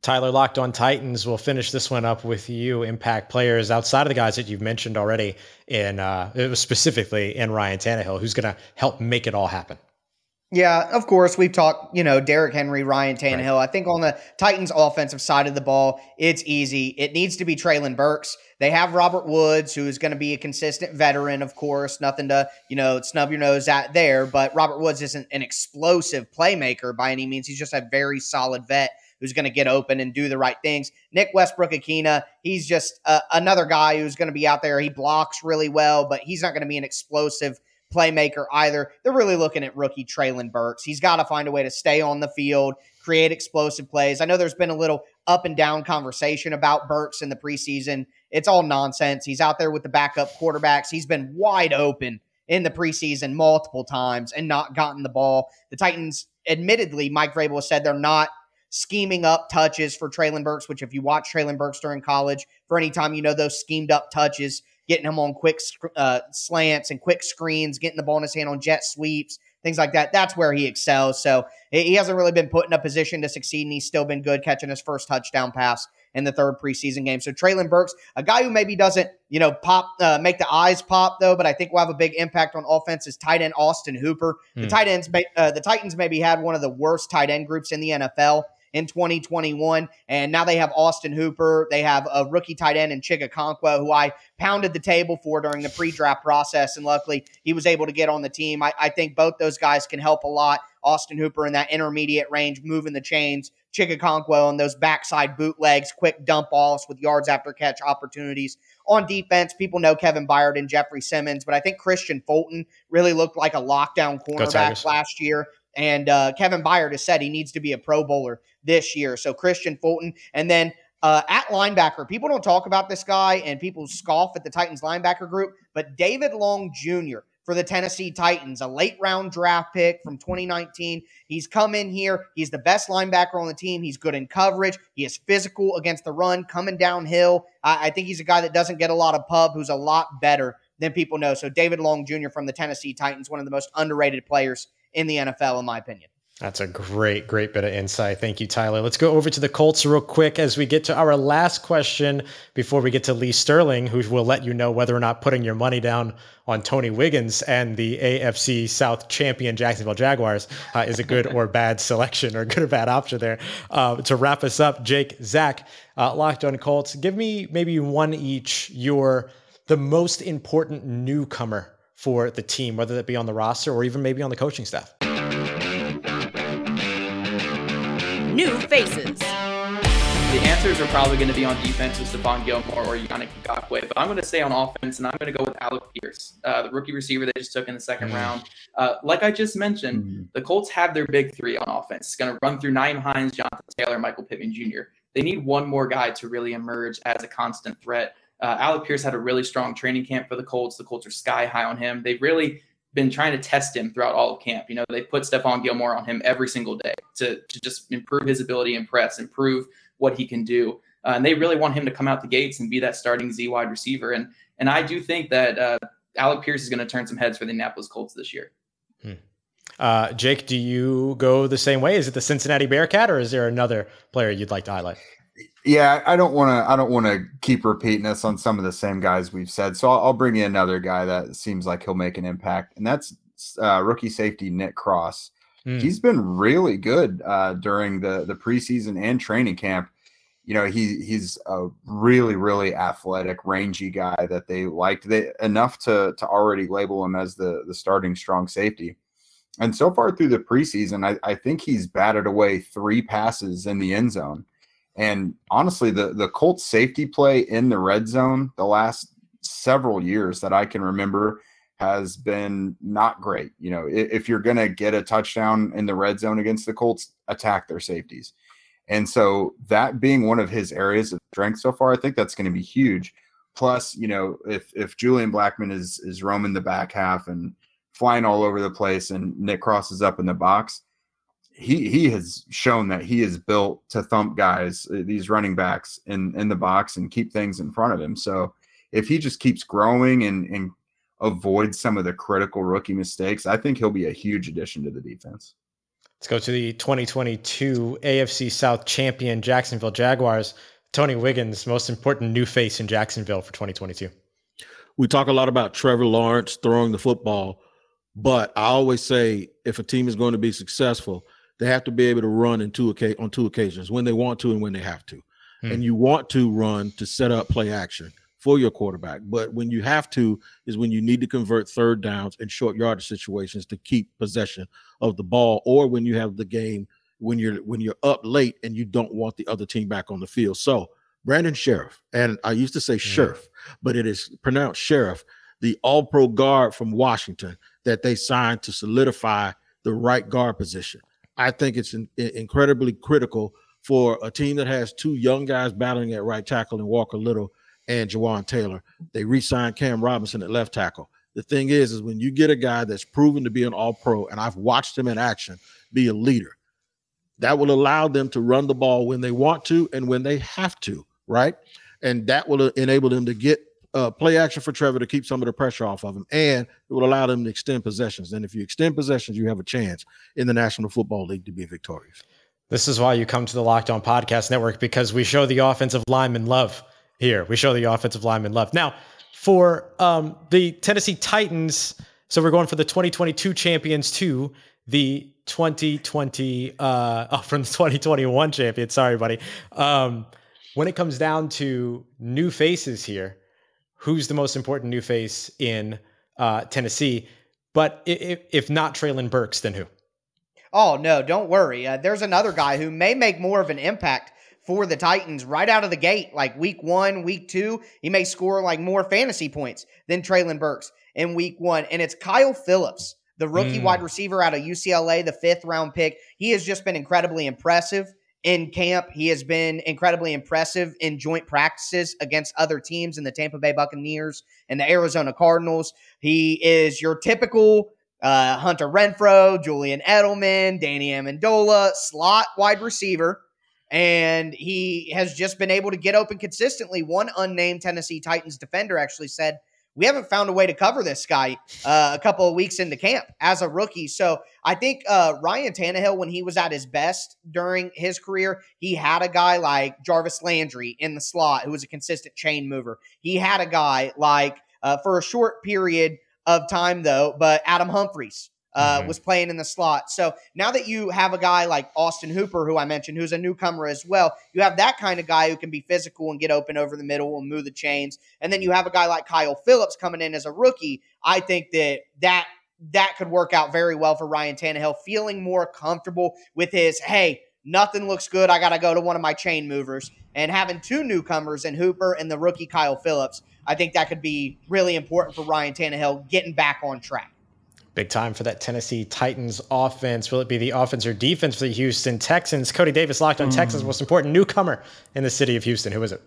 Tyler Locked on Titans We'll finish this one up with you, impact players outside of the guys that you've mentioned already, in uh, specifically in Ryan Tannehill, who's going to help make it all happen. Yeah, of course. We've talked, you know, Derrick Henry, Ryan Tannehill. Right. I think on the Titans offensive side of the ball, it's easy. It needs to be Treylon Burks. They have Robert Woods, who is going to be a consistent veteran, of course. Nothing to, you know, snub your nose at there. But Robert Woods isn't an explosive playmaker by any means. He's just a very solid vet who's going to get open and do the right things. Nick Westbrook-Ikhine, he's just uh, another guy who's going to be out there. He blocks really well, but he's not going to be an explosive – playmaker either. They're really looking at rookie Treylon Burks. He's got to find a way to stay on the field, create explosive plays. I know there's been a little up and down conversation about Burks in the preseason. It's all nonsense. He's out there with the backup quarterbacks. He's been wide open in the preseason multiple times and not gotten the ball. The Titans, admittedly, Mike Vrabel said they're not scheming up touches for Treylon Burks, which if you watch Treylon Burks during college, for any time you know those schemed up touches, getting him on quick uh, slants and quick screens, getting the ball in his hand on jet sweeps, things like that. That's where he excels. So he hasn't really been put in a position to succeed, and he's still been good catching his first touchdown pass in the third preseason game. So Treylon Burks, a guy who maybe doesn't, you know, pop, uh, make the eyes pop though, but I think will have a big impact on offense is tight end Austin Hooper. The hmm. tight ends, uh, the Titans maybe had one of the worst tight end groups in the NFL in 2021. And now they have Austin Hooper. They have a rookie tight end in Chig Okonkwo, who I pounded the table for during the pre-draft process. And luckily he was able to get on the team. I, I think both those guys can help a lot. Austin Hooper in that intermediate range, moving the chains. Chig Okonkwo on those backside bootlegs, quick dump offs with yards after catch opportunities. On defense, people know Kevin Byard and Jeffery Simmons, but I think Kristian Fulton really looked like a lockdown cornerback last year. And uh, Kevin Byard has said he needs to be a Pro Bowler this year. So Kristian Fulton. And then uh, at linebacker, people don't talk about this guy and people scoff at the Titans linebacker group, but David Long Jr. for the Tennessee Titans, a late round draft pick from 2019. He's come in here. He's the best linebacker on the team. He's good in coverage. He is physical against the run, coming downhill. I, I think he's a guy that doesn't get a lot of pub, who's a lot better than people know. So David Long Jr. from the Tennessee Titans, one of the most underrated players in the NFL, in my opinion. That's a great, great bit of insight. Thank you, Tyler. Let's go over to the Colts real quick as we get to our last question before we get to Lee Sterling, who will let you know whether or not putting your money down on Tony Wiggins and the AFC South champion Jacksonville Jaguars uh, is a good or bad selection or good or bad option there. Uh, to wrap us up, Jake, Zach, uh, Locked on Colts, give me maybe one each your the most important newcomer for the team, whether that be on the roster or even maybe on the coaching staff? New faces. The answers are probably going to be on defense with Stephon Gilmore or Yannick Ngakoue, but I'm going to say on offense, and I'm going to go with Alec Pierce, uh, the rookie receiver they just took in the second mm. round. Uh, like I just mentioned, mm. the Colts have their big three on offense. It's going to run through Nyheim Hines, Jonathan Taylor, Michael Pittman Jr. They need one more guy to really emerge as a constant threat. Uh, Alec Pierce had a really strong training camp for the Colts. The Colts are sky high on him. They've really been trying to test him throughout all of camp. You know, they put Stephon Gilmore on him every single day to, to just improve his ability and press, improve what he can do. Uh, and they really want him to come out the gates and be that starting Z wide receiver. And and I do think that uh, Alec Pierce is going to turn some heads for the Indianapolis Colts this year. Hmm. Uh, Jake, do you go the same way? Is it the Cincinnati Bearcat, or is there another player you'd like to highlight? Yeah, I don't want to. I don't want to keep repeating this on some of the same guys we've said. So I'll, I'll, bring you another guy that seems like he'll make an impact, and that's uh, rookie safety Nick Cross. Mm. He's been really good uh, during the the preseason and training camp. You know, he he's a really really athletic, rangy guy that they liked they enough to to already label him as the the starting strong safety. And so far through the preseason, I, I think he's batted away three passes in the end zone and honestly, the the Colts safety play in the red zone the last several years that I can remember has been not great. You know, if you're going to get a touchdown in the red zone against the Colts, attack their safeties. And so that being one of his areas of strength so far, I think that's going to be huge. Plus, you know, if if Julian Blackmon is is roaming the back half and flying all over the place and Nick crosses up in the box, he he has shown that he is built to thump guys, uh, these running backs in in the box and keep things in front of him. So if he just keeps growing and and avoids some of the critical rookie mistakes, I think he'll be a huge addition to the defense. Let's go to the 2022 AFC South champion Jacksonville Jaguars. Tony Wiggins, most important new face in Jacksonville for 2022. We talk a lot about Trevor Lawrence throwing the football But I always say if a team is going to be successful, they have to be able to run in two on two occasions when they want to and when they have to. Hmm. And you want to run to set up play action for your quarterback. But when you have to is when you need to convert third downs and short yardage situations to keep possession of the ball, or when you have the game when you're when you're up late and you don't want the other team back on the field. So Brandon Sheriff, and I used to say Scherff, but it is pronounced Sheriff, the all pro guard from Washington that they signed to solidify the right guard position. I think it's in, in, incredibly critical for a team that has two young guys battling at right tackle and Walker Little and Jawaan Taylor. They re-signed Cam Robinson at left tackle. The thing is, is when you get a guy that's proven to be an all pro, and I've watched him in action be a leader, that will allow them to run the ball when they want to and when they have to, right? And that will enable them to get uh, play action for Trevor to keep some of the pressure off of him, and it will allow them to extend possessions. And if you extend possessions, you have a chance in the National Football League to be victorious. This is why you come to the Locked On Podcast Network because we show the offensive lineman love here. We show the offensive lineman love. Now, for um, the Tennessee Titans, so we're going for the 2022 champions to the 2020 uh, oh, from the 2021 champions. Sorry, buddy. Um, when it comes down to new faces here, who's the most important new face in uh, Tennessee? But if, if not Treylon Burks, then who? Oh no, don't worry. Uh, there's another guy who may make more of an impact for the Titans right out of the gate, like week one, week two. He may score like more fantasy points than Treylon Burks in week one, and it's Kyle Phillips, the rookie mm. wide receiver out of UCLA, the fifth round pick. He has just been incredibly impressive in camp. He has been incredibly impressive in joint practices against other teams in the Tampa Bay Buccaneers and the Arizona Cardinals. He is your typical uh, Hunter Renfrow, Julian Edelman, Danny Amendola, slot wide receiver. And he has just been able to get open consistently. One unnamed Tennessee Titans defender actually said, We haven't found a way to cover this guy uh, a couple of weeks into camp as a rookie. So I think uh, Ryan Tannehill, when he was at his best during his career, he had a guy like Jarvis Landry in the slot who was a consistent chain mover. He had a guy like, uh, for a short period, of time though, but Adam Humphries uh, mm-hmm. was playing in the slot. So now that you have a guy like Austin Hooper, who I mentioned, who's a newcomer as well, you have that kind of guy who can be physical and get open over the middle and move the chains. And then you have a guy like Kyle Phillips coming in as a rookie. I think that that that could work out very well for Ryan Tannehill, feeling more comfortable with his hey. Nothing looks good. I got to go to one of my chain movers. And having two newcomers in Hooper and the rookie Kyle Phillips, I think that could be really important for Ryan Tannehill getting back on track. Big time for that Tennessee Titans offense. Will it be the offense or defense for the Houston Texans? Cody Davis locked on mm. Texans, most important newcomer in the city of Houston. Who is it?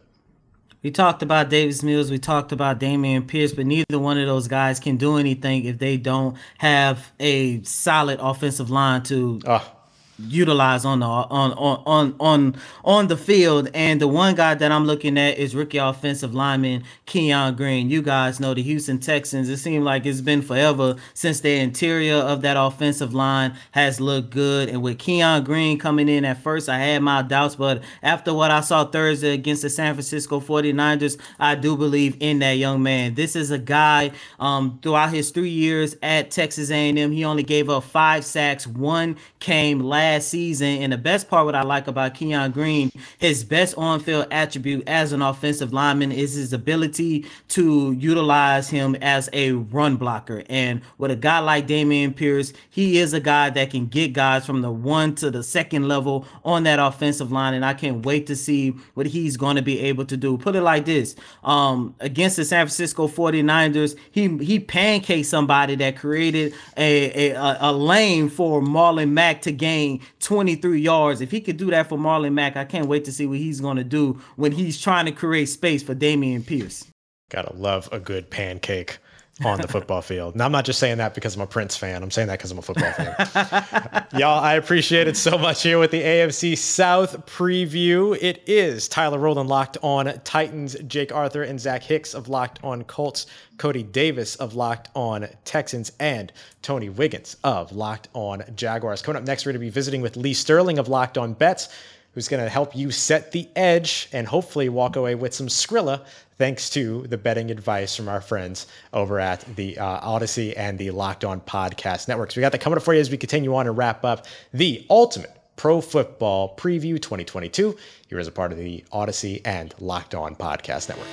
We talked about Davis Mills. We talked about Dameon Pierce, but neither one of those guys can do anything if they don't have a solid offensive line to oh utilize on the on on on on on the field. And the one guy that I'm looking at is rookie offensive lineman Kenyon Green. You guys know the Houston Texans. It seemed like it's been forever since the interior of that offensive line has looked good. And with Kenyon Green coming in at first, I had my doubts, but after what I saw Thursday against the San Francisco 49ers, I do believe in that young man. This is a guy um, throughout his three years at Texas A&M, he only gave up five sacks. One came last last season. And the best part, what I like about Kenyon Green, his best on field attribute as an offensive lineman is his ability to utilize him as a run blocker. And with a guy like Dameon Pierce, he is a guy that can get guys from the one to the second level on that offensive line. And I can't wait to see what he's going to be able to do. Put it like this um, against the San Francisco 49ers, he, he pancaked somebody that created a, a, a lane for Marlon Mack to gain 23 yards. If he could do that for Marlon Mack, I can't wait to see what he's going to do when he's trying to create space for Dameon Pierce. Gotta love a good pancake on the football field. Now, I'm not just saying that because I'm a Prince fan. I'm saying that because I'm a football fan. Y'all, I appreciate it so much here with the AFC South preview. It is Tyler Rowland locked on Titans, Jake Arthur and Zach Hicks of Locked on Colts, Cody Davis of Locked on Texans, and Tony Wiggins of Locked on Jaguars. Coming up next, we're going to be visiting with Lee Sterling of Locked on Bets who's going to help you set the edge and hopefully walk away with some Skrilla thanks to the betting advice from our friends over at the uh, Audacy and the Locked On Podcast Networks. We got that coming up for you as we continue on and wrap up the ultimate pro football preview 2022 here as a part of the Audacy and Locked On Podcast Network.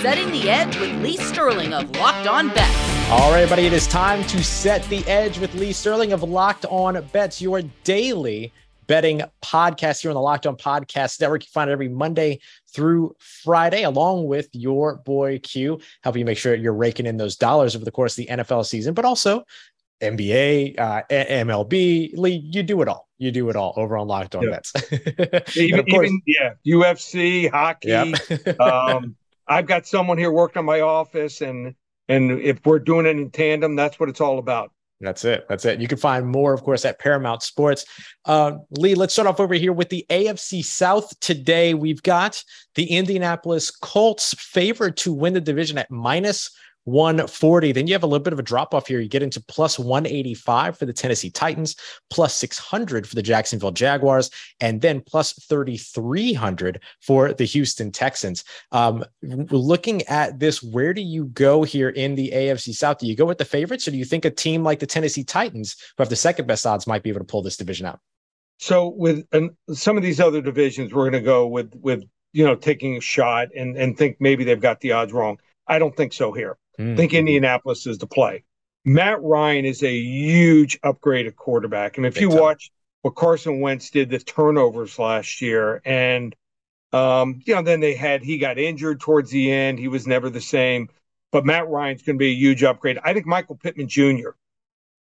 Setting the Edge with Lee Sterling of Locked On Bets. All right, everybody, it is time to set the edge with Lee Sterling of Locked On Bets, your daily betting podcast here on the Locked On Podcast Network. You find it every Monday through Friday, along with your boy Q, helping you make sure you're raking in those dollars over the course of the NFL season, but also NBA, uh, MLB. Lee, you do it all. You do it all over on Locked On Yeah. Bets. even, course- even yeah, UFC, hockey. Um, I've got someone here working on my office, and and if we're doing it in tandem, that's what it's all about. That's it. That's it. You can find more, of course, at Paramount Sports. Uh, Lee, let's start off over here with the AFC South today. We've got the Indianapolis Colts favored to win the division at minus 140. Then you have a little bit of a drop off here. You get into plus 185 for the Tennessee Titans, plus 600 for the Jacksonville Jaguars, and then plus 3,300 for the Houston Texans. Um, looking at this, where do you go here in the AFC South? Do you go with the favorites, or do you think a team like the Tennessee Titans, who have the second best odds, might be able to pull this division out? So with some of these other divisions, we're going to go with with you know taking a shot and and think maybe they've got the odds wrong. I don't think so here. I think Indianapolis is the play. Matt Ryan is a huge upgrade at quarterback, and if Big you time. watch what Carson Wentz did, the turnovers last year, and um, you know then they had he got injured towards the end. He was never the same. But Matt Ryan's going to be a huge upgrade. I think Michael Pittman Jr.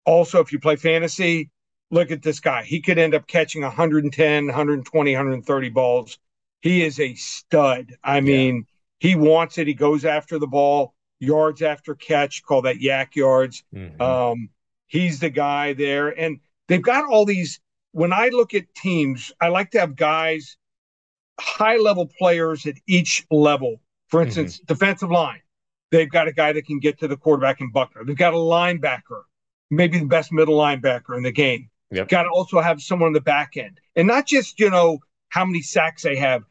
Also, if you play fantasy, look at this guy. He could end up catching 110, 120, 130 balls. He is a stud. I mean, he wants it. He goes after the ball, yards after catch, call that yak yards. Mhm. Um, he's the guy there. And they've got all these. When I look at teams, I like to have guys, high level players at each level. For Mm-hmm. instance, defensive line. They've got a guy that can get to the quarterback in Buckner. They've got a linebacker, maybe the best middle linebacker in the game. Yep. Got to also have someone on the back end. And not just, you know, how many sacks they have.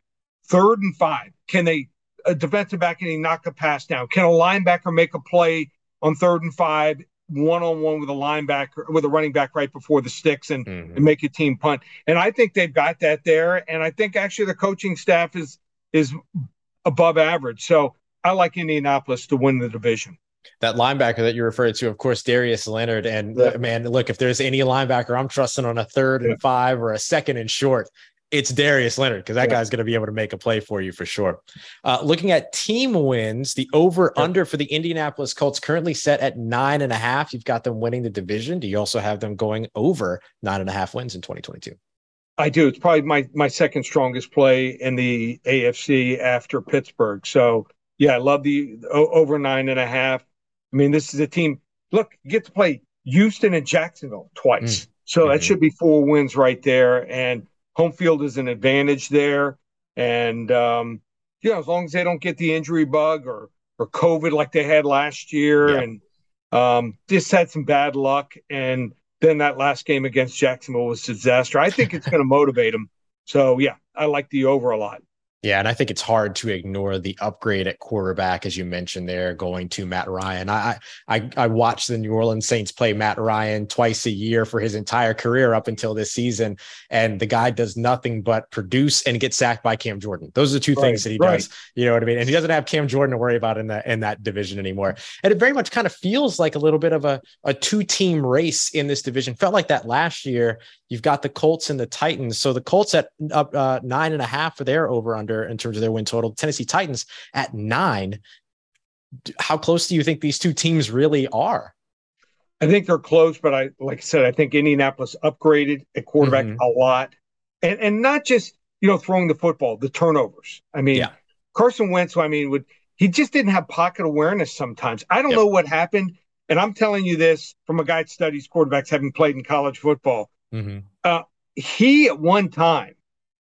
Third and five. Can they, a defensive back, can he knock a pass down? Can a linebacker make a play on third and five, one on one with a linebacker, with a running back right before the sticks and, Mhm. and make a team punt? And I think they've got that there. And I think actually the coaching staff is, is above average. So I like Indianapolis to win the division. that linebacker that you referred to, of course, Darius Leonard. And Yeah. man, look, if there's any linebacker I'm trusting on a third and five or a second and short, it's Darius Leonard because that Yeah. guy's going to be able to make a play for you for sure. Uh, looking at team wins, the over under for the Indianapolis Colts currently set at nine and a half. You've got them winning the division. Do you also have them going over nine and a half wins in 2022? I do. It's probably my my second strongest play in the AFC after Pittsburgh. So yeah, I love the over nine and a half. I mean, this is a team. Look, you get to play Houston and Jacksonville twice, so that Mhm. should be four wins right there. And home field is an advantage there. And um, you know, as long as they don't get the injury bug or or COVID like they had last year, Yeah. and um, just had some bad luck and then that last game against Jacksonville was a disaster. I think it's going to motivate them. So yeah, I like the over a lot. Yeah, and I think it's hard to ignore the upgrade at quarterback, as you mentioned there, going to Matt Ryan. I I I watched the New Orleans Saints play Matt Ryan twice a year for his entire career up until this season, and the guy does nothing but produce and get sacked by Cam Jordan. Those are the two Right, things that he right. does. You know what I mean? And he doesn't have Cam Jordan to worry about in that in that division anymore. And it very much kind of feels like a little bit of a a two team race in this division. Felt like that last year. You've got the Colts and the Titans. So the Colts at up uh, nine and a half for their over under in terms of their win total. Tennessee Titans at nine. How close do you think these two teams really are? I think they're close, but I like I said, I think Indianapolis upgraded at quarterback Mhm. a lot, and and not just you know throwing the football, the turnovers. I mean, Yeah. Carson Wentz. I mean, would he just didn't have pocket awareness sometimes? I don't Yep. know what happened, and I'm telling you this from a guy that studies quarterbacks, having played in college football. He at one time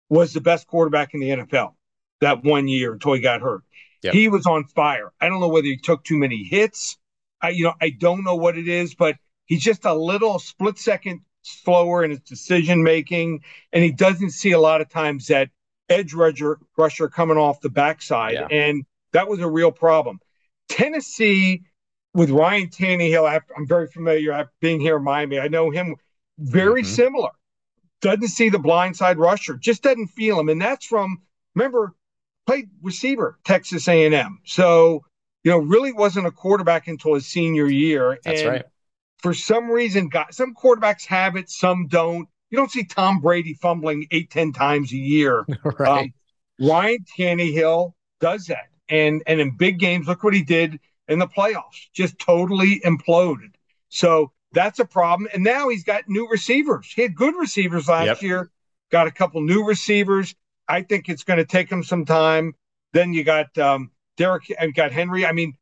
was the best quarterback in the NFL that one year until he got hurt. Yep. He was on fire. I don't know whether he took too many hits. I, you know, I don't know what it is, but He's just a little split second slower in his decision making, and he doesn't see a lot of times that edge rusher, rusher coming off the backside, Yeah. and that was a real problem. Tennessee with Ryan Tannehill, I- I'm very familiar after being here in Miami. I know him very Mhm. similar. Doesn't see the blindside rusher, just doesn't feel him, and that's from remember played receiver Texas A&M. So you know, really wasn't a quarterback until his senior year. That's and right. For some reason, got some quarterbacks have it, some don't. You don't see Tom Brady fumbling eight, ten times a year. right. Um, Ryan Tannehill does that, and and in big games, look what he did in the playoffs, just totally imploded. So that's a problem. And now he's got new receivers. He had good receivers last Yep. year. Got a couple new receivers. I think it's going to take him some time. Then you got um, Derrick and got Henry. I mean,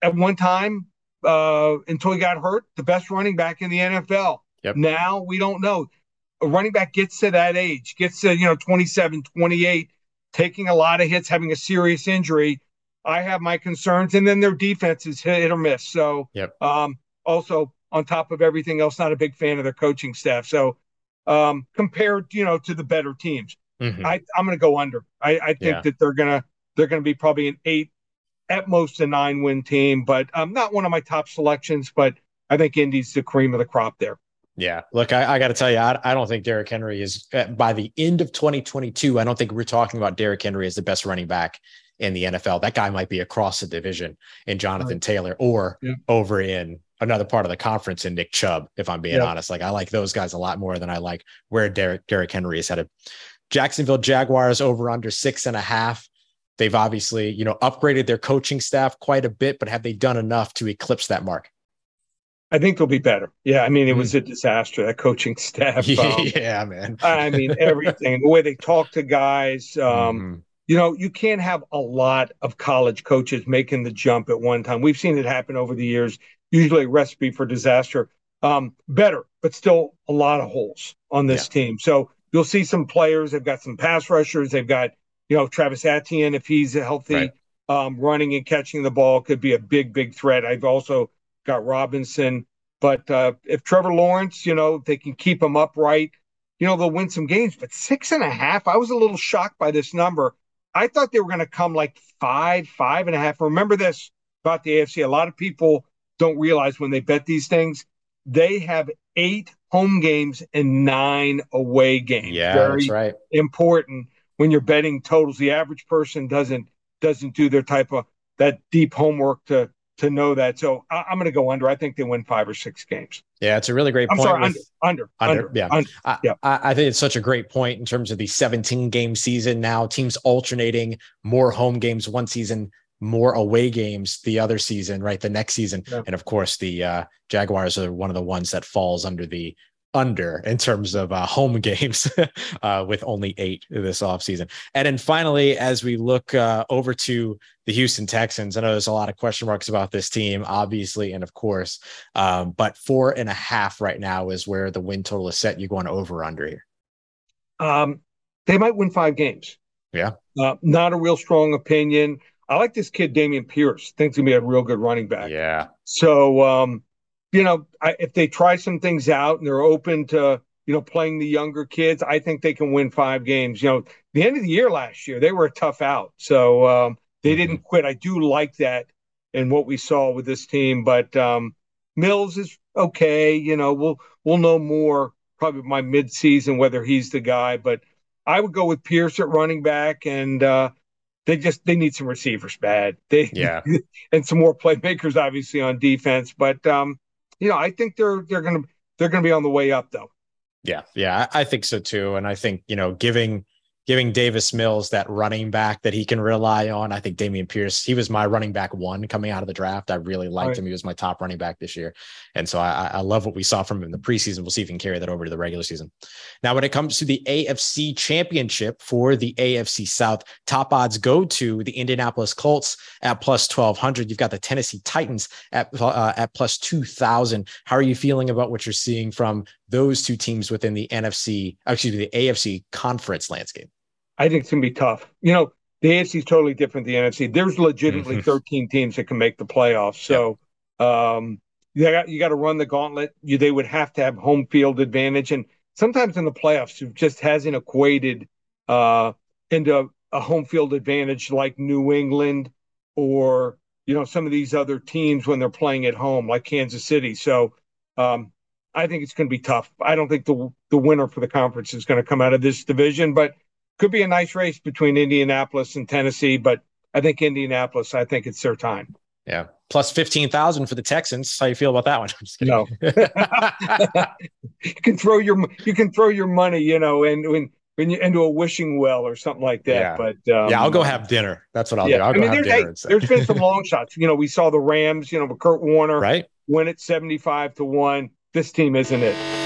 at one time uh, until he got hurt, the best running back in the NFL. Yep. Now we don't know. A running back gets to that age, gets to, you know, 27, 28, taking a lot of hits, having a serious injury. I have my concerns. And then their defense is hit or miss. So, Yep. um, also on top of everything else, not a big fan of their coaching staff. So, um, compared, you know, to the better teams, Mhm. I, I'm going to go under. I, I think Yeah. that they're going to, they're going to be probably an eight, at most a nine win team, but um, not one of my top selections. But I think Indy's the cream of the crop there. Yeah. Look, I, I got to tell you, I, I don't think Derrick Henry is uh, by the end of 2022. I don't think we're talking about Derrick Henry as the best running back in the NFL. That guy might be across the division in Jonathan Taylor or Yeah. over in another part of the conference in Nick Chubb, if I'm being Yeah. honest. Like I like those guys a lot more than I like where Derek Derrick Henry is headed. Jacksonville Jaguars over under six and a half. They've obviously, you know, upgraded their coaching staff quite a bit, but have they done enough to eclipse that mark? I think they'll be better. Yeah, I mean, it was a disaster that coaching staff. um, yeah, man. I mean, everything the way they talk to guys. Um, Mhm. You know, you can't have a lot of college coaches making the jump at one time. We've seen it happen over the years. Usually, a recipe for disaster. Um, better, but still a lot of holes on this team. So you'll see some players. They've got some pass rushers. They've got you know Travis Etienne if he's healthy, Right. um, running and catching the ball could be a big, big threat. I've also got Robinson. But uh, if Trevor Lawrence, you know, they can keep him upright, you know, they'll win some games. But six and a half, I was a little shocked by this number. I thought they were going to come like five, five and a half. Remember this about the AFC. A lot of people don't realize when they bet these things, they have eight home games and nine away games. Yeah, Very that's right. important when you're betting totals. The average person doesn't doesn't do their type of that deep homework to to know that. So I, I'm going to go under. I think they win five or six games. Yeah, it's a really great I'm point. sorry, with- under, under, Under, under, yeah. under. I, yeah. I, I think it's such a great point in terms of the 17 game season now. Teams alternating more home games one season, more away games the other season, right? The next season. Yeah. And of course, the uh, Jaguars are one of the ones that falls under the under in terms of uh, home games uh, with only eight this offseason. And then finally, as we look uh, over to the Houston Texans, I know there's a lot of question marks about this team, obviously, and of course, um, but four and a half right now is where the win total is set. You're going over under here? Um, they might win five games. Yeah. Uh, not a real strong opinion. I like this kid, Dameon Pierce. Thinks he's gonna be a real good running back. Yeah. So, um, you know, I, if they try some things out and they're open to, you know, playing the younger kids, I think they can win five games. You know, the end of the year last year, they were a tough out. So um, they Mm-hmm. didn't quit. I do like that and what we saw with this team. But um, Mills is okay. You know, we'll we'll know more probably by mid-season whether he's the guy. But I would go with Pierce at running back, and uh, they just they need some receivers bad. They Yeah. and some more playmakers obviously on defense. But um, you know, I think they're they're gonna they're gonna be on the way up though. Yeah, yeah, I, think so too. And I think you know, giving giving Davis Mills that running back that he can rely on. I think Dameon Pierce, he was my running back one coming out of the draft. I really liked Right. him. He was my top running back this year, and so I, I- love what we saw from him in the preseason. We'll see if he can carry that over to the regular season. Now, when it comes to the AFC Championship for the AFC South, top odds go to the Indianapolis Colts at plus twelve hundred. You've got the Tennessee Titans at uh, at plus two thousand. How are you feeling about what you're seeing from those two teams within the NFC, excuse me, the AFC conference landscape? I think it's gonna be tough. You know, the AFC is totally different than the NFC. There's legitimately Mhm. 13 teams that can make the playoffs. So um, you got you got to run the gauntlet. You, they would have to have home field advantage, and sometimes in the playoffs, it just hasn't equated uh, into a home field advantage like New England or you know some of these other teams when they're playing at home, like Kansas City. So um, I think it's going to be tough. I don't think the the winner for the conference is going to come out of this division, but could be a nice race between Indianapolis and Tennessee. But I think Indianapolis. I think it's their time. Yeah, plus fifteen thousand for the Texans. How you feel about that one? No, you can throw your you can throw your money, you know, and when when you into a wishing well or something like that. Yeah. But um, yeah, I'll go have dinner. That's what I'll yeah. do. I'll I go mean, have there's, dinner. hey, there's been some long shots. You know, we saw the Rams. You know, with Kurt Warner, right? Win at seventy five to one. This team isn't it.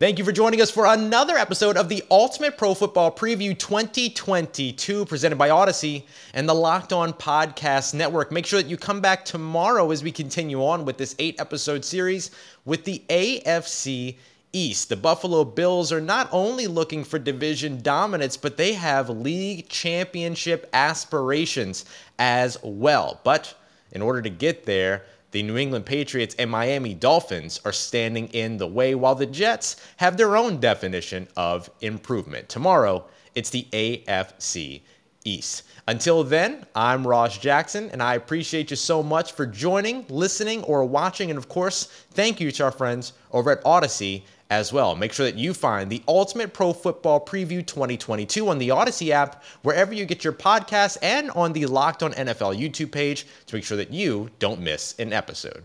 Thank you for joining us for another episode of the Ultimate Pro Football Preview 2022, presented by Audacy and the Locked On Podcast Network. Make sure that you come back tomorrow as we continue on with this eight episode series with the AFC East. The Buffalo Bills are not only looking for division dominance, but they have league championship aspirations as well. But in order to get there, the New England Patriots and Miami Dolphins are standing in the way, while the Jets have their own definition of improvement. Tomorrow, it's the AFC East. Until then, I'm Ross Jackson, and I appreciate you so much for joining, listening, or watching. And of course, thank you to our friends over at Audacy as well. Make sure that you find the Ultimate Pro Football Preview 2022 on the Audacy app, wherever you get your podcasts, and on the Locked On NFL YouTube page to make sure that you don't miss an episode.